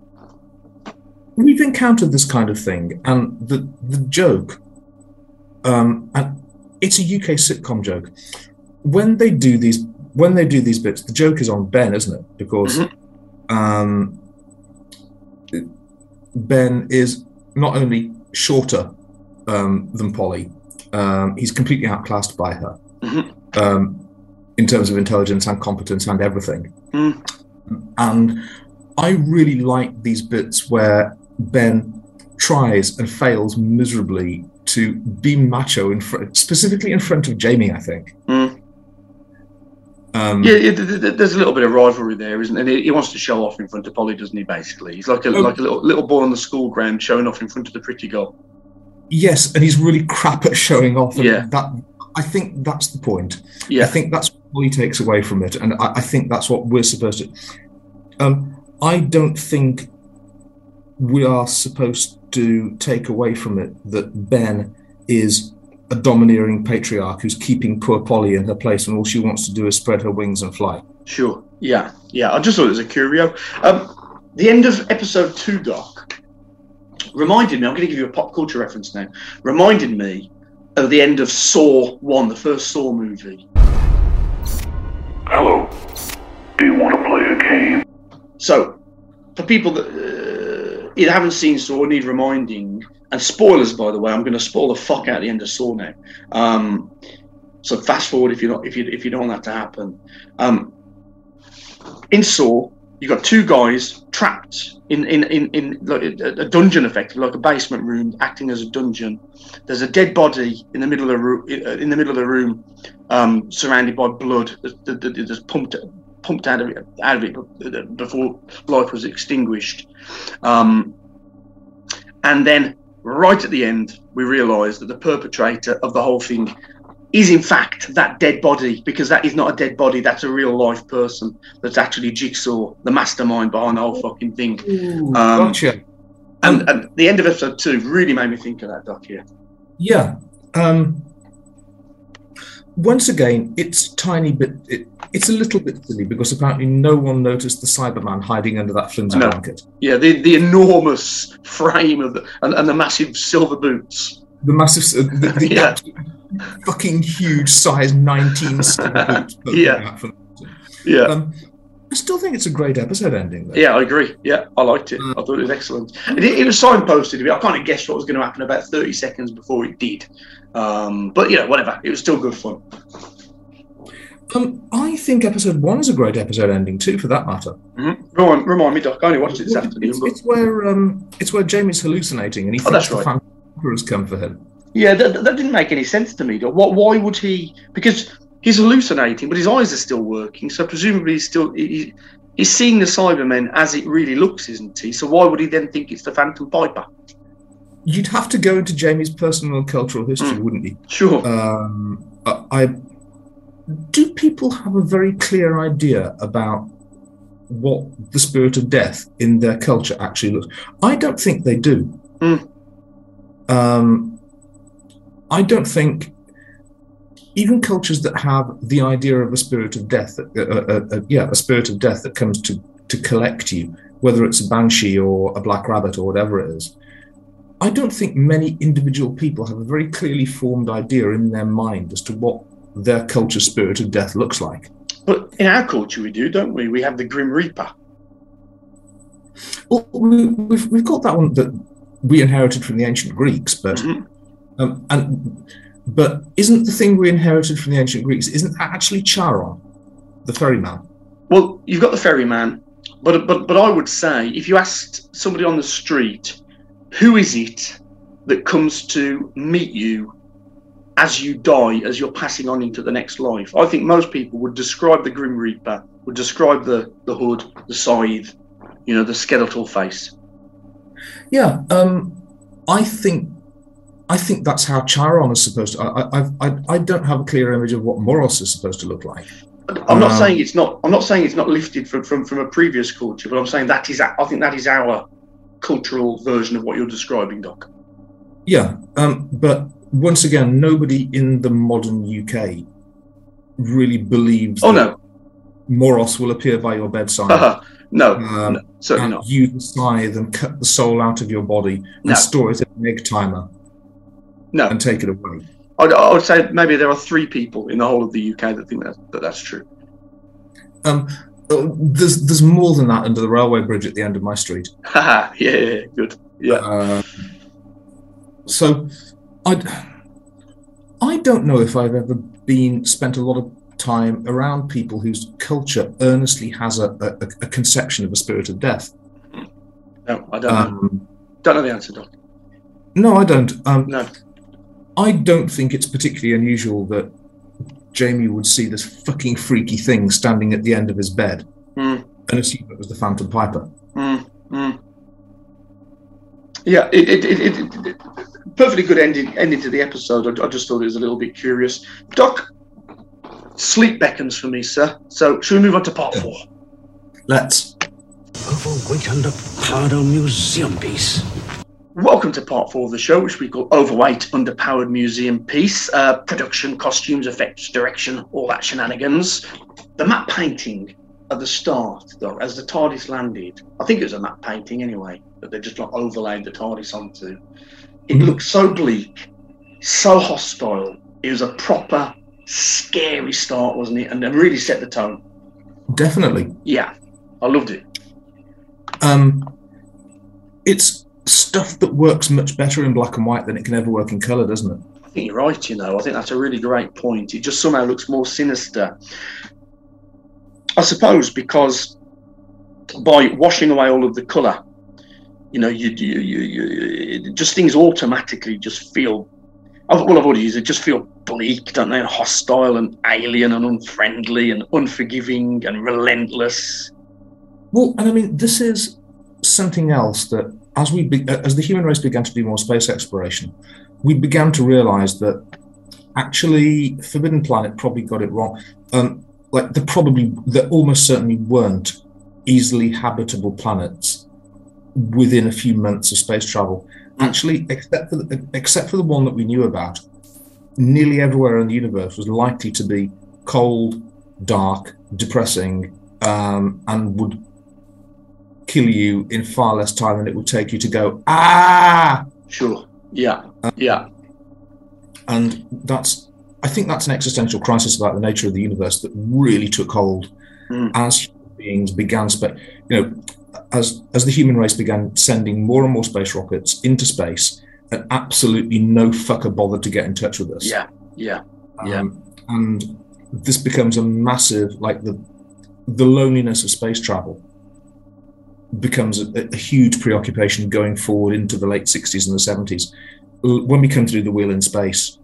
we've encountered this kind of thing, and the the joke, um, and it's a UK sitcom joke. When they do these, when they do these bits, the joke is on Ben, isn't it? Because um, Ben is not only shorter um, than Polly, um, he's completely outclassed by her um, in terms of intelligence and competence and everything. Mm. And I really like these bits where Ben tries and fails miserably to be macho in front, specifically in front of Jamie. I think. Mm. Um, Yeah, yeah, th- th- th- there's a little bit of rivalry there, isn't there? He he wants to show off in front of Polly, doesn't he? Basically, he's like a Oh. like a little little boy on the school ground showing off in front of the pretty girl. Yes, and he's really crap at showing off. And Yeah. that I think that's the point. Yeah. I think that's what he takes away from it, and I, I think that's what we're supposed to. Um, I don't think we are supposed to take away from it that Ben is a domineering patriarch who's keeping poor Polly in her place, and all she wants to do is spread her wings and fly. Sure. Yeah. Yeah. I just thought it was a curio. Um, the end of episode two, Doc, reminded me. I'm going to give you a pop culture reference now. Reminded me of the end of Saw One, the first Saw movie. Hello. Do you want to play a game? So, for people that uh, either haven't seen Saw need reminding, and spoilers, by the way, I'm going to spoil the fuck out the end of Saw now. Um, so fast forward if you not if you if you don't want that to happen. Um, in Saw, you've got two guys trapped in in in, in like a dungeon, effectively like a basement room, acting as a dungeon. There's a dead body in the middle of the room, in the middle of the room, um, surrounded by blood that that- that is pumped pumped out of it out of it before life was extinguished. Um, and then right at the end, we realise that the perpetrator of the whole thing is in fact that dead body because that is not a dead body that's a real life person that's actually jigsaw the mastermind behind the whole fucking thing um, gotcha. and, and the end of episode two really made me think of that doc Yeah. Yeah. Um, once again, it's tiny bit. It, it's a little bit silly because apparently no one noticed the Cyberman hiding under that flimsy No. blanket. yeah the, the enormous frame of the and, and the massive silver boots The massive, s- the, the Yeah. fucking huge size 19 steel boots. Yeah. yeah Um, I still think it's a great episode ending. Though. yeah i agree yeah i liked it i thought it was excellent it, it was signposted i kind of guessed what was going to happen about 30 seconds before it did um, but you know whatever it was still good fun Um, I think episode one is a great episode ending too, for that matter. Mhm. remind, remind me doc i only watched it this afternoon It's, but it's where um, it's where Jamie's hallucinating, and he Oh, thinks that's the right. Has come for him. Yeah, that, that didn't make any sense to me. Though. What? Why would he? Because he's hallucinating, but his eyes are still working. So presumably he's still he, he's seeing the Cybermen as it really looks, isn't he? So why would he then think it's the Phantom Piper? You'd have to go into Jamie's personal and cultural history, wouldn't you? Sure. Um, I, I do. People have a very clear idea about what the spirit of death in their culture actually looks. I don't think they do. Mm. Um, I don't think even cultures that have the idea of a spirit of death, uh, uh, uh, yeah, a spirit of death that comes to to collect you, whether it's a banshee or a black rabbit or whatever it is. I don't think many individual people have a very clearly formed idea in their mind as to what their culture spirit of death looks like. But in our culture, we do, don't we? We have the Grim Reaper. Well, we, we've, we've got that one that we inherited from the ancient Greeks, but um, and but isn't the thing we inherited from the ancient Greeks isn't that actually Charon, the ferryman? Well, you've got the ferryman, but but but I would say if you asked somebody on the street, who is it that comes to meet you as you die, as you're passing on into the next life? I think most people would describe the Grim Reaper, would describe the the hood, the scythe, you know, the skeletal face. Yeah, um, I think I think that's how Charon is supposed to. I I, I, I don't have a clear image of what Moros is supposed to look like. I'm not Um, saying it's not. I'm not saying it's not lifted from, from from a previous culture, but I'm saying that is. I think that is our cultural version of what you're describing, Doc. Yeah, um, but once again, nobody in the modern UK really believes. Oh, that no. Moros will appear by your bedside. Uh-huh. No, um, no, certainly and not. Use the scythe and cut the soul out of your body and No. store it in an egg timer. No. and take it away. I, I would say maybe there are three people in the whole of the UK that think that, that that's true. Um, there's there's more than that under the railway bridge at the end of my street. Yeah, yeah, good. Yeah. Uh, so, I I don't know if I've ever been spent a lot of time around people whose culture earnestly has a, a, a conception of a spirit of death. No, I don't. Um, Don't know the answer, Doc. no, I don't. Um, No. I don't think it's particularly unusual that Jamie would see this fucking freaky thing standing at the end of his bed Mm, and assume it was the Phantom Piper. mm, mm. Yeah, it, it, it, it, it perfectly good ending ending to the episode. I, I just thought it was a little bit curious. Doc, sleep beckons for me, sir. So should we move on to part four? Let's. Overweight under Pardo Museum piece. Welcome to part four of the show, which we call Overweight Underpowered Museum Piece. Uh, production, costumes, effects, direction, all that shenanigans. The matte painting at the start, though, as the TARDIS landed, I think it was a matte painting anyway, that they just like overlaid the TARDIS onto. It looked so bleak, so hostile. It was a proper scary start, wasn't it? And it really set the tone. Definitely. Yeah, I loved it. Um, it's stuff that works much better in black and white than it can ever work in color, doesn't it? I think you're right, you know. I think that's a really great point. It just somehow looks more sinister. I suppose because by washing away all of the colour, you know, you, you, you, you just things automatically just feel. Well, I've already used it. Just feel bleak, don't they? And hostile, and alien, and unfriendly, and unforgiving, and relentless. Well, and I mean, this is something else that as we be, as the human race began to do more space exploration, we began to realize that actually Forbidden Planet probably got it wrong. Um, like there probably there almost certainly weren't easily habitable planets within a few months of space travel. Actually, except for the, except for the one that we knew about, nearly everywhere in the universe was likely to be cold, dark, depressing, um, and would kill you in far less time than it would take you to go ah. Sure. Yeah. Yeah. And that's I think that's an existential crisis about the nature of the universe that really took hold Mm. as human beings began space. You know, as as the human race began sending more and more space rockets into space, and absolutely no fucker bothered to get in touch with us. Yeah. Yeah. Yeah. Um, and this becomes a massive like the the loneliness of space travel becomes a, a huge preoccupation going forward into the late 60s and the 70s L- when we come through the wheel in space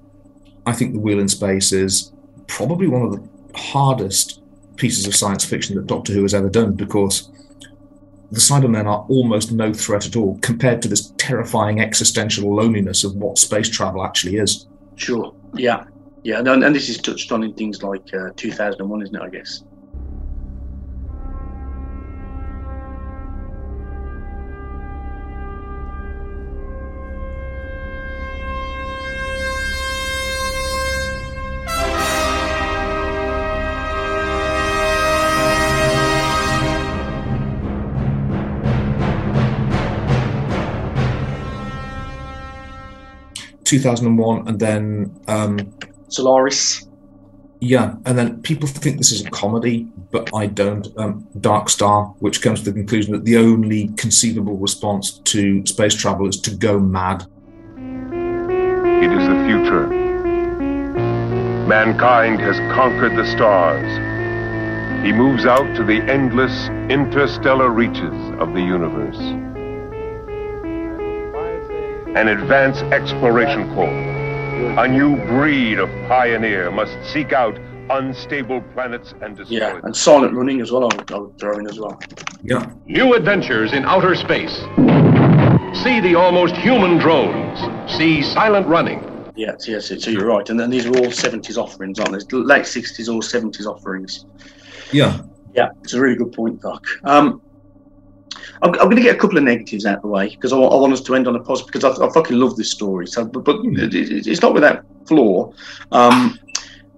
i think the wheel in space is probably one of the hardest pieces of science fiction that doctor who has ever done because the cybermen are almost no threat at all compared to this terrifying existential loneliness of what space travel actually is Sure. Yeah. Yeah. And, and this is touched on in things like uh, 2001, isn't it? I guess. Two thousand and one, and then um, Solaris. Yeah, and then people think this is a comedy, but I don't. Um, Dark Star, which comes to the conclusion that the only conceivable response to space travel is to go mad. It is the future. Mankind has conquered the stars. He moves out to the endless interstellar reaches of the universe. An advanced exploration corps, a new breed of pioneer must seek out unstable planets and destroy Yeah. And silent running as well. I would, I would throw in as well. Yeah. New adventures in outer space. See the almost human drones. See silent running. Yes, yes. So you're right. And then these are all 70s offerings, aren't they? Late 60s or 70s offerings. Yeah. Yeah, it's a really good point, Doc. Um, I'm, I'm going to get a couple of negatives out of the way because I, I want us to end on a positive because I, I fucking love this story. So, but, but it, it- it's not without flaw. Um,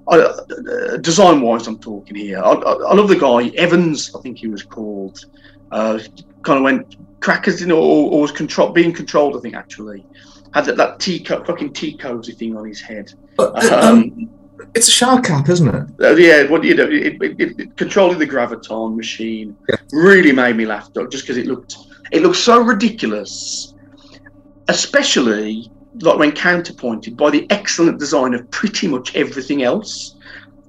I, uh, design-wise, I'm talking here. I, I, I love the guy Evans. I think he was called. Uh, kind of went crackers, you know, or, or was control, being controlled. I think actually had that, that tea co- fucking tea cozy thing on his head. um, it's a shower cap, isn't it? Uh, yeah, what you know, it, it, it, controlling the graviton machine really made me laugh, just because it looked it looked so ridiculous, especially like when counterpointed by the excellent design of pretty much everything else.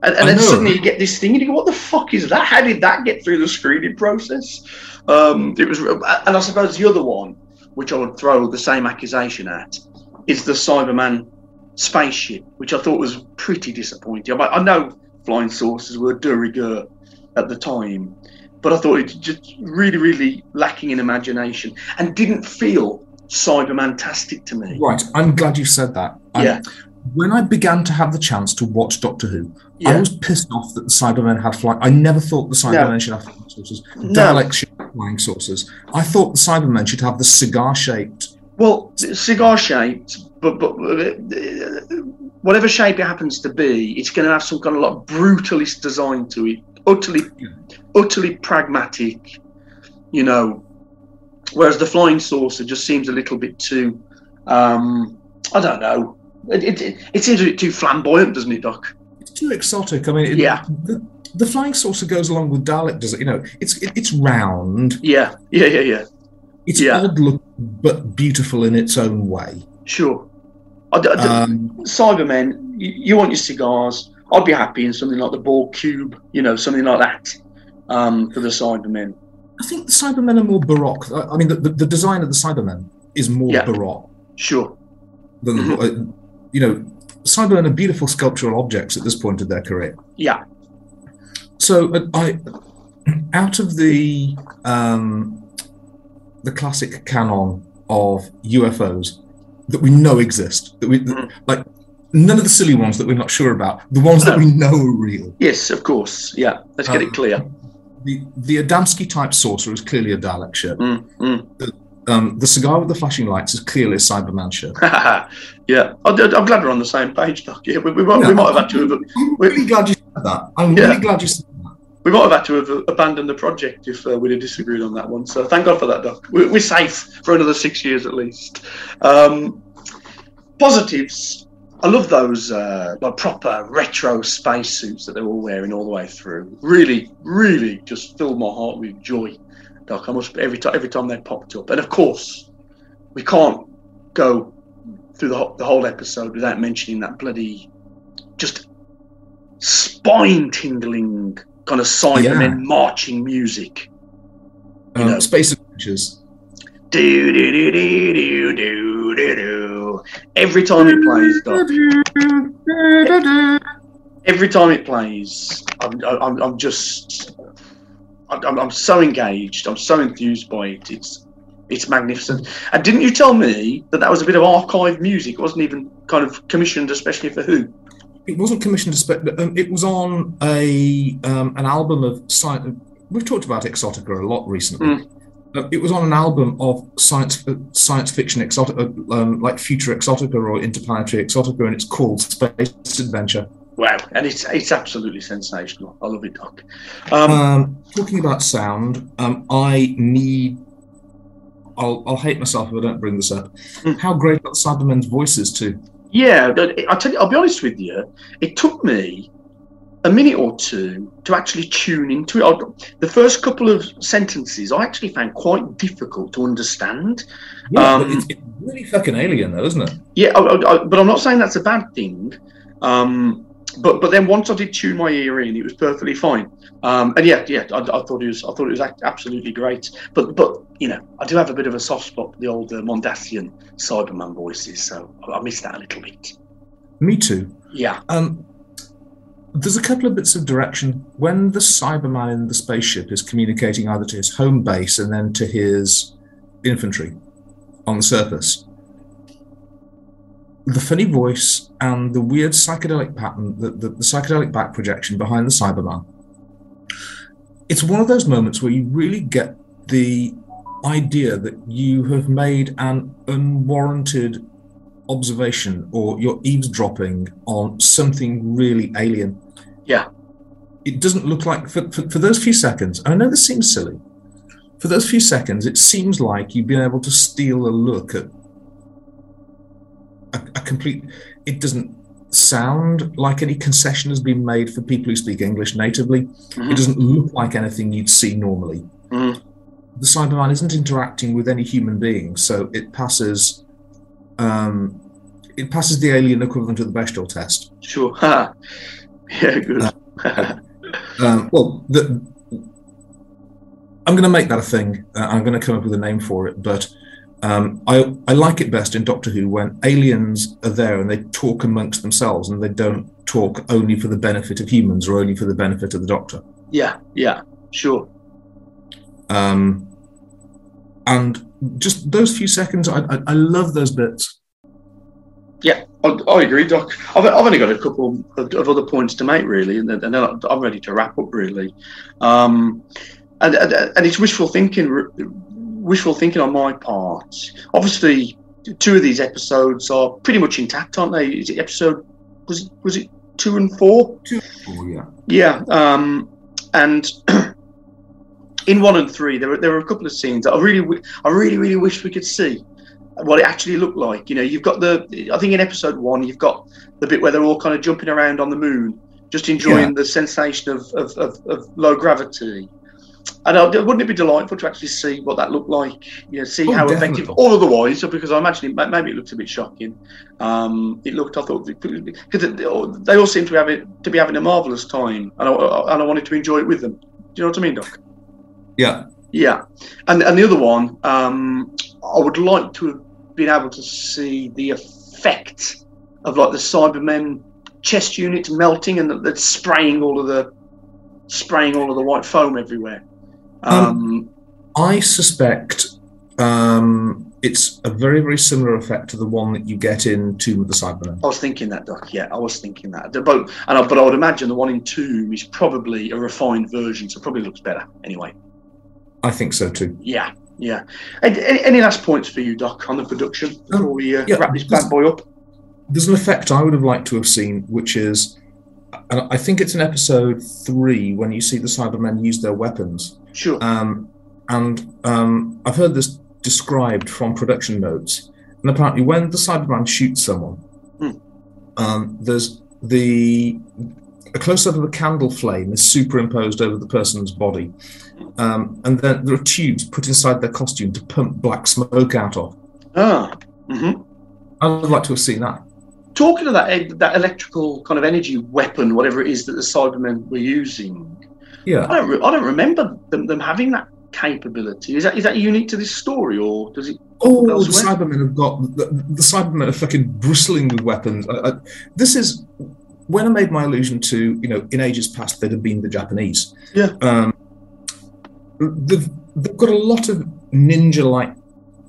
And, and then suddenly you get this thing, and you go, "What the fuck is that? How did that get through the screening process?" Um, it was, and I suppose the other one, which I would throw the same accusation at, is the Cyberman spaceship, which I thought was pretty disappointing. I, I know flying saucers were de rigueur at the time, but I thought it just really, really lacking in imagination and didn't feel Cyberman-tastic to me. Right. I'm glad you said that. Yeah. When I began to have the chance to watch Doctor Who, I was pissed off that the Cybermen had flying. I never thought the Cybermen No. should have flying saucers. No. Daleks should have flying saucers. I thought the Cybermen should have the cigar-shaped. Well, cigar shaped, but but uh, whatever shape it happens to be, it's going to have some kind of like brutalist design to it, utterly, utterly pragmatic, you know. Whereas the flying saucer just seems a little bit too, um, I don't know. It, it, it seems a bit too flamboyant, doesn't it, Doc? It's too exotic. I mean, it, Yeah. The, the flying saucer goes along with Dalek. Does it? You know, it's it, it's round. Yeah, yeah, yeah, yeah. It's Yeah. odd look, but beautiful in its own way. Sure. I, I Um, Cybermen, you, you want your cigars. I'd be happy in something like the Borg Cube, you know, something like that um, for the Cybermen. I think the Cybermen are more baroque. I I mean, the, the, the design of the Cybermen is more Yeah. baroque Sure. than, the, uh, you know, Cybermen are beautiful sculptural objects at this point of their career. Yeah. So uh, I, out of the um, the classic canon of UFOs that we know exist, that we like none of the silly ones that we're not sure about, the ones that we know are real. Yes, of course. Yeah. Let's get Um, it clear. The the Adamski type saucer is clearly a Dalek ship. Mm, The, um, the cigar with the flashing lights is clearly a Cyberman ship. yeah. I, am glad we're on the same page, Doc. Yeah, we, we, might, we might have had to have. I'm really glad you said that. I'm Yeah. really glad you said that. We might have had to have abandoned the project if uh, we'd have disagreed on that one. So thank God for that, Doc. We're, we're safe for another six years at least. Um, positives. I love those uh, like proper retro spacesuits that they're all wearing all the way through. Really, really, just filled my heart with joy, Doc. I must every time every time they popped up, and of course, we can't go through the, whole- the whole episode without mentioning that bloody just spine tingling kind of Cybermen Yeah. marching music. You Um, know. Space Adventures. Do do do do do do do Every time it plays, Doc. Every time it plays, I'm, I'm, I'm just, I'm, I'm so engaged. I'm so enthused by it. It's, it's magnificent. And didn't you tell me that that was a bit of archive music? It wasn't even kind of commissioned especially for who? It wasn't commissioned. Um, it was on a um, an album of science. We've talked about Exotica a lot recently. Mm. Uh, it was on an album of science uh, science fiction exotica, um, like future exotica or interplanetary exotica, and it's called Space Adventure. Wow, and it's it's absolutely sensational. I love it, Doc. Um, Um, talking about sound, um, I need. I'll, I'll hate myself if I don't bring this up. Hmm. How great are the Cybermen's voices too? Yeah, I tell you, I'll be honest with you. It took me a minute or two to actually tune into it. I, the first couple of sentences I actually found quite difficult to understand. Yeah, Um, it's, it's really fucking alien, though, isn't it? Yeah, I, I, I- but I'm not saying that's a bad thing. Um, but but then once I did tune my ear in, it was perfectly fine. Um, and yeah, yeah, I, I thought it was I thought it was absolutely great. But but you know, I do have a bit of a soft spot for the old uh, Mondasian Cyberman voices, so I, I miss that a little bit. Me too. Yeah. Um, there's a couple of bits of direction when the Cyberman in the spaceship is communicating either to his home base and then to his infantry on the surface. The funny voice and the weird psychedelic pattern, the, the, the psychedelic back projection behind the Cyberman. It's one of those moments where you really get the idea that you have made an unwarranted observation or you're eavesdropping on something really alien. Yeah. It doesn't look like, for, for, for those few seconds, I know this seems silly. For those few seconds, it seems like you've been able to steal a look at a, a complete. It doesn't sound like any concession has been made for people who speak English natively. Mhm. It doesn't look like anything you'd see normally. Mhm. The Cyberman isn't interacting with any human being, so it passes. Um, it passes the alien equivalent of the Bechdel test. Sure. yeah, good. Um, well, the, I'm going to make that a thing. Uh, I'm going to come up with a name for it, but um, I I like it best in Doctor Who when aliens are there and they talk amongst themselves and they don't talk only for the benefit of humans or only for the benefit of the Doctor. yeah, yeah, sure. Um, and just those few seconds, I, I, I love those bits. Yeah, I, I agree, Doc. I've, I've only got a couple of, of other points to make, really, and then, I'm ready to wrap up, really. Um, and, and, and it's wishful thinking, wishful thinking on my part. Obviously, two of these episodes are pretty much intact, aren't they? Is it episode was it, was it two and four? Two, oh yeah. Yeah, um, and in one and three, there were there were a couple of scenes that I really, I really, really wish we could see what it actually looked like. You know, you've got the, I think in episode one, you've got the bit where they're all kind of jumping around on the moon, just enjoying Yeah. the sensation of, of, of, of low gravity. And I, wouldn't it be delightful to actually see what that looked like? You know, see Oh, how definitely. effective, or otherwise, because I imagine it, maybe it looked a bit shocking. Um, it looked, I thought, because they all seem to be having to be having a marvelous time, and I, and I wanted to enjoy it with them. Do you know what I mean, Doc? Yeah. Yeah, and and the other one, um, I would like to have been able to see the effect of like the Cybermen chest units melting and that that's spraying all of the spraying all of the white foam everywhere. Um, I suspect um, it's a very, very similar effect to the one that you get in Tomb of the Cybermen. I was thinking that, Doc. Yeah, I was thinking that. But and I, but I would imagine the one in Tomb is probably a refined version, so it probably looks better anyway. I think so too. Yeah, yeah. Any, any, any last points for you, Doc, on the production before we uh, yeah, wrap this bad boy up? There's an effect I would have liked to have seen, which is, and I think it's in episode three when you see the Cybermen use their weapons. Sure. Um, and um, I've heard this described from production notes. And apparently, when the Cyberman shoots someone, Hmm. um, there's the a close up of a candle flame is superimposed over the person's body, um, and then there are tubes put inside their costume to pump black smoke out of. Ah. mm-hmm. I'd like to have seen that. Talking of that eh, that electrical kind of energy weapon, whatever it is that the Cybermen were using, Yeah. I don't re- I don't remember them, them having that capability. Is that is that unique to this story, or does it? Oh, the? Cybermen have got the, the Cybermen are fucking bristling with weapons. I, I, this is when I made my allusion to you know in ages past there'd have been the Japanese. Yeah. Um, they've they've got a lot of ninja-like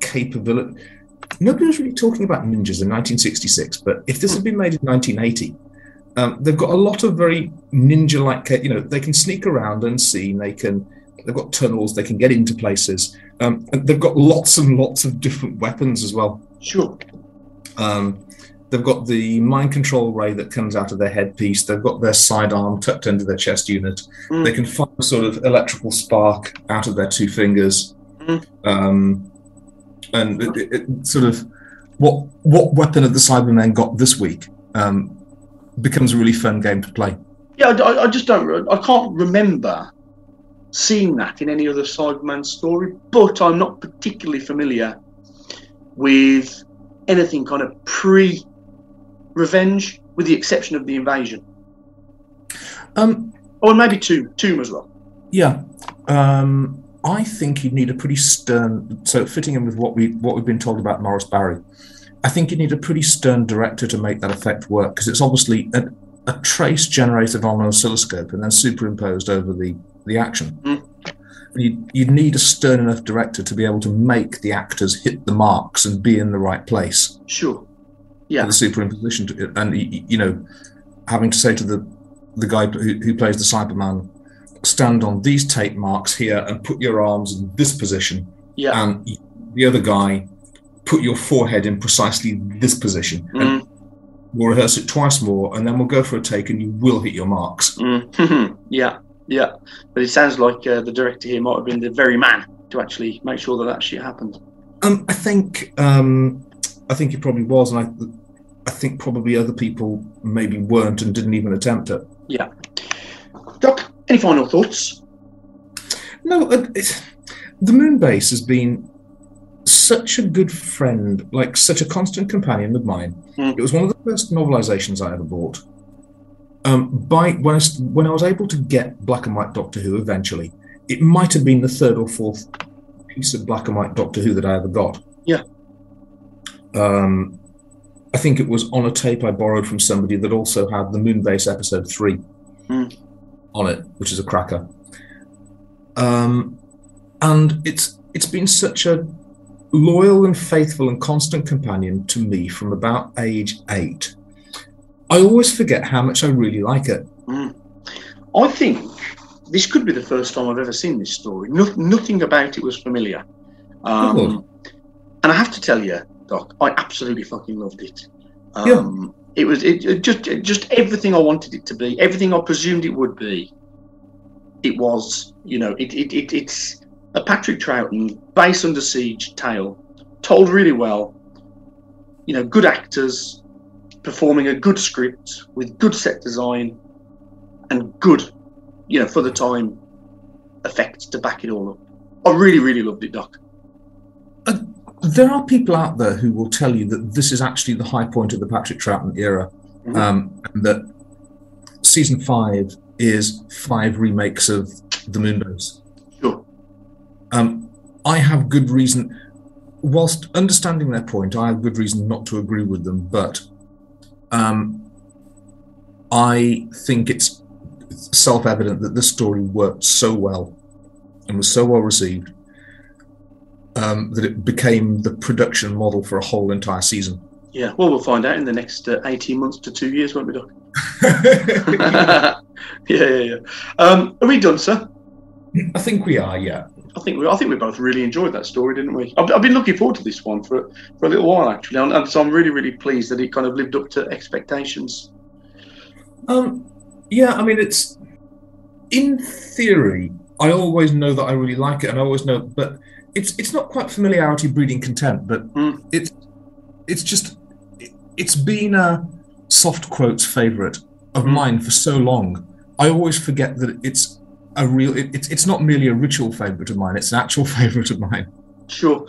capability. Nobody was really talking about ninjas in 1966, but if this had been made in 1980, um, they've got a lot of very ninja-like. You know, they can sneak around unseen. They can. They've got tunnels. They can get into places. Um, and they've got lots and lots of different weapons as well. Sure. Um, they've got the mind control ray that comes out of their headpiece. They've got their sidearm tucked into their chest unit. Mm. They can fire a sort of electrical spark out of their two fingers. Mm. Um, and it, it, it sort of what what weapon have the Cybermen got this week um, becomes a really fun game to play. Yeah, I, I- I just don't. I can't remember seeing that in any other Cyberman story, but I'm not particularly familiar with anything kind of pre revenge, with the exception of the invasion. Um, or maybe Tomb, Tomb as well. Yeah, um, I think you'd need a pretty stern. So fitting in with what we what we've been told about Morris Barry, I think you need a pretty stern director to make that effect work because it's obviously a, a trace generated on an oscilloscope and then superimposed over the the action. You'd, you'd need a stern enough director to be able to make the actors hit the marks and be in the right place. Sure. Yeah. The superimposition, to, and you know, having to say to the the guy who, who plays the Cyberman, stand on these tape marks here and put your arms in this position. Yeah. And the other guy, put your forehead in precisely this position. And we'll rehearse it twice more, and then we'll go for a take, and you will hit your marks. Mm. yeah, yeah. But it sounds like uh, the director here might have been the very man to actually make sure that that shit happened. Um, I think um, I think it probably was, and I I think probably other people maybe weren't and didn't even attempt it. Yeah. Doc, any final thoughts? No, uh, it's, the moon base has been such a good friend, like such a constant companion of mine. It was one of the first novelizations I ever bought. Um, by when I, when I was able to get black and white Doctor Who eventually, it might have been the third or fourth piece of black and white Doctor Who that I ever got. Yeah. Um, I think it was on a tape I borrowed from somebody that also had the Moonbase episode three Mm. on it, which is a cracker. Um, and it's it's been such a loyal and faithful and constant companion to me from about age eight. I always forget how much I really like it. Mm. I think this could be the first time I've ever seen this story. No, nothing about it was familiar. Um, and I have to tell you, Doc, I absolutely fucking loved it. Um, It was it, it just it just everything I wanted it to be, everything I presumed it would be. It was, you know, it, it, it it's a Patrick Troughton base under siege tale, told really well. You know, good actors performing a good script with good set design and good, you know, for the time effects to back it all up. I really, really loved it, Doc. There are people out there who will tell you that this is actually the high point of the Patrick Troughton era, um, and that season five is five remakes of the Moonbase. Sure. Um, I have good reason, whilst understanding their point, I have good reason not to agree with them, but um, I think it's self evident that this story worked so well and was so well received um, that it became the production model for a whole entire season. Yeah, well, we'll find out in the next uh, 18 months to two years, won't we, Doc? yeah, yeah, yeah. Um, are we done, sir? I think we are, yeah. I think we, I think we both really enjoyed that story, didn't we? I've, I've been looking forward to this one for for a little while actually, and, and so I'm really really pleased that it kind of lived up to expectations. Um, yeah, I mean, it's in theory. I always know that I really like it, and I always know, but it's it's not quite familiarity breeding contempt, but hmm. it's it's just it, it's been a soft quotes favorite of hmm. mine for so long. I always forget that it's a real. It, it's it's not merely a ritual favorite of mine; it's an actual favorite of mine. Sure.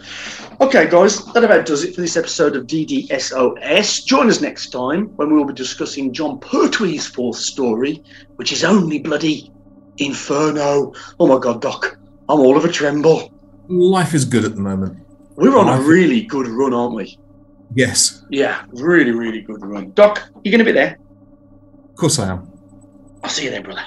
Okay, guys, that about does it for this episode of DDSOS. Join us next time when we will be discussing Jon Pertwee's fourth story, which is only bloody Inferno. Oh my god, Doc, I'm all of a tremble. Life is good at the moment. We're on a Life- really good run, aren't we? Yes, Yeah, really, really good run. Doc, you going to be there? of course I am. I'll see you there, brother.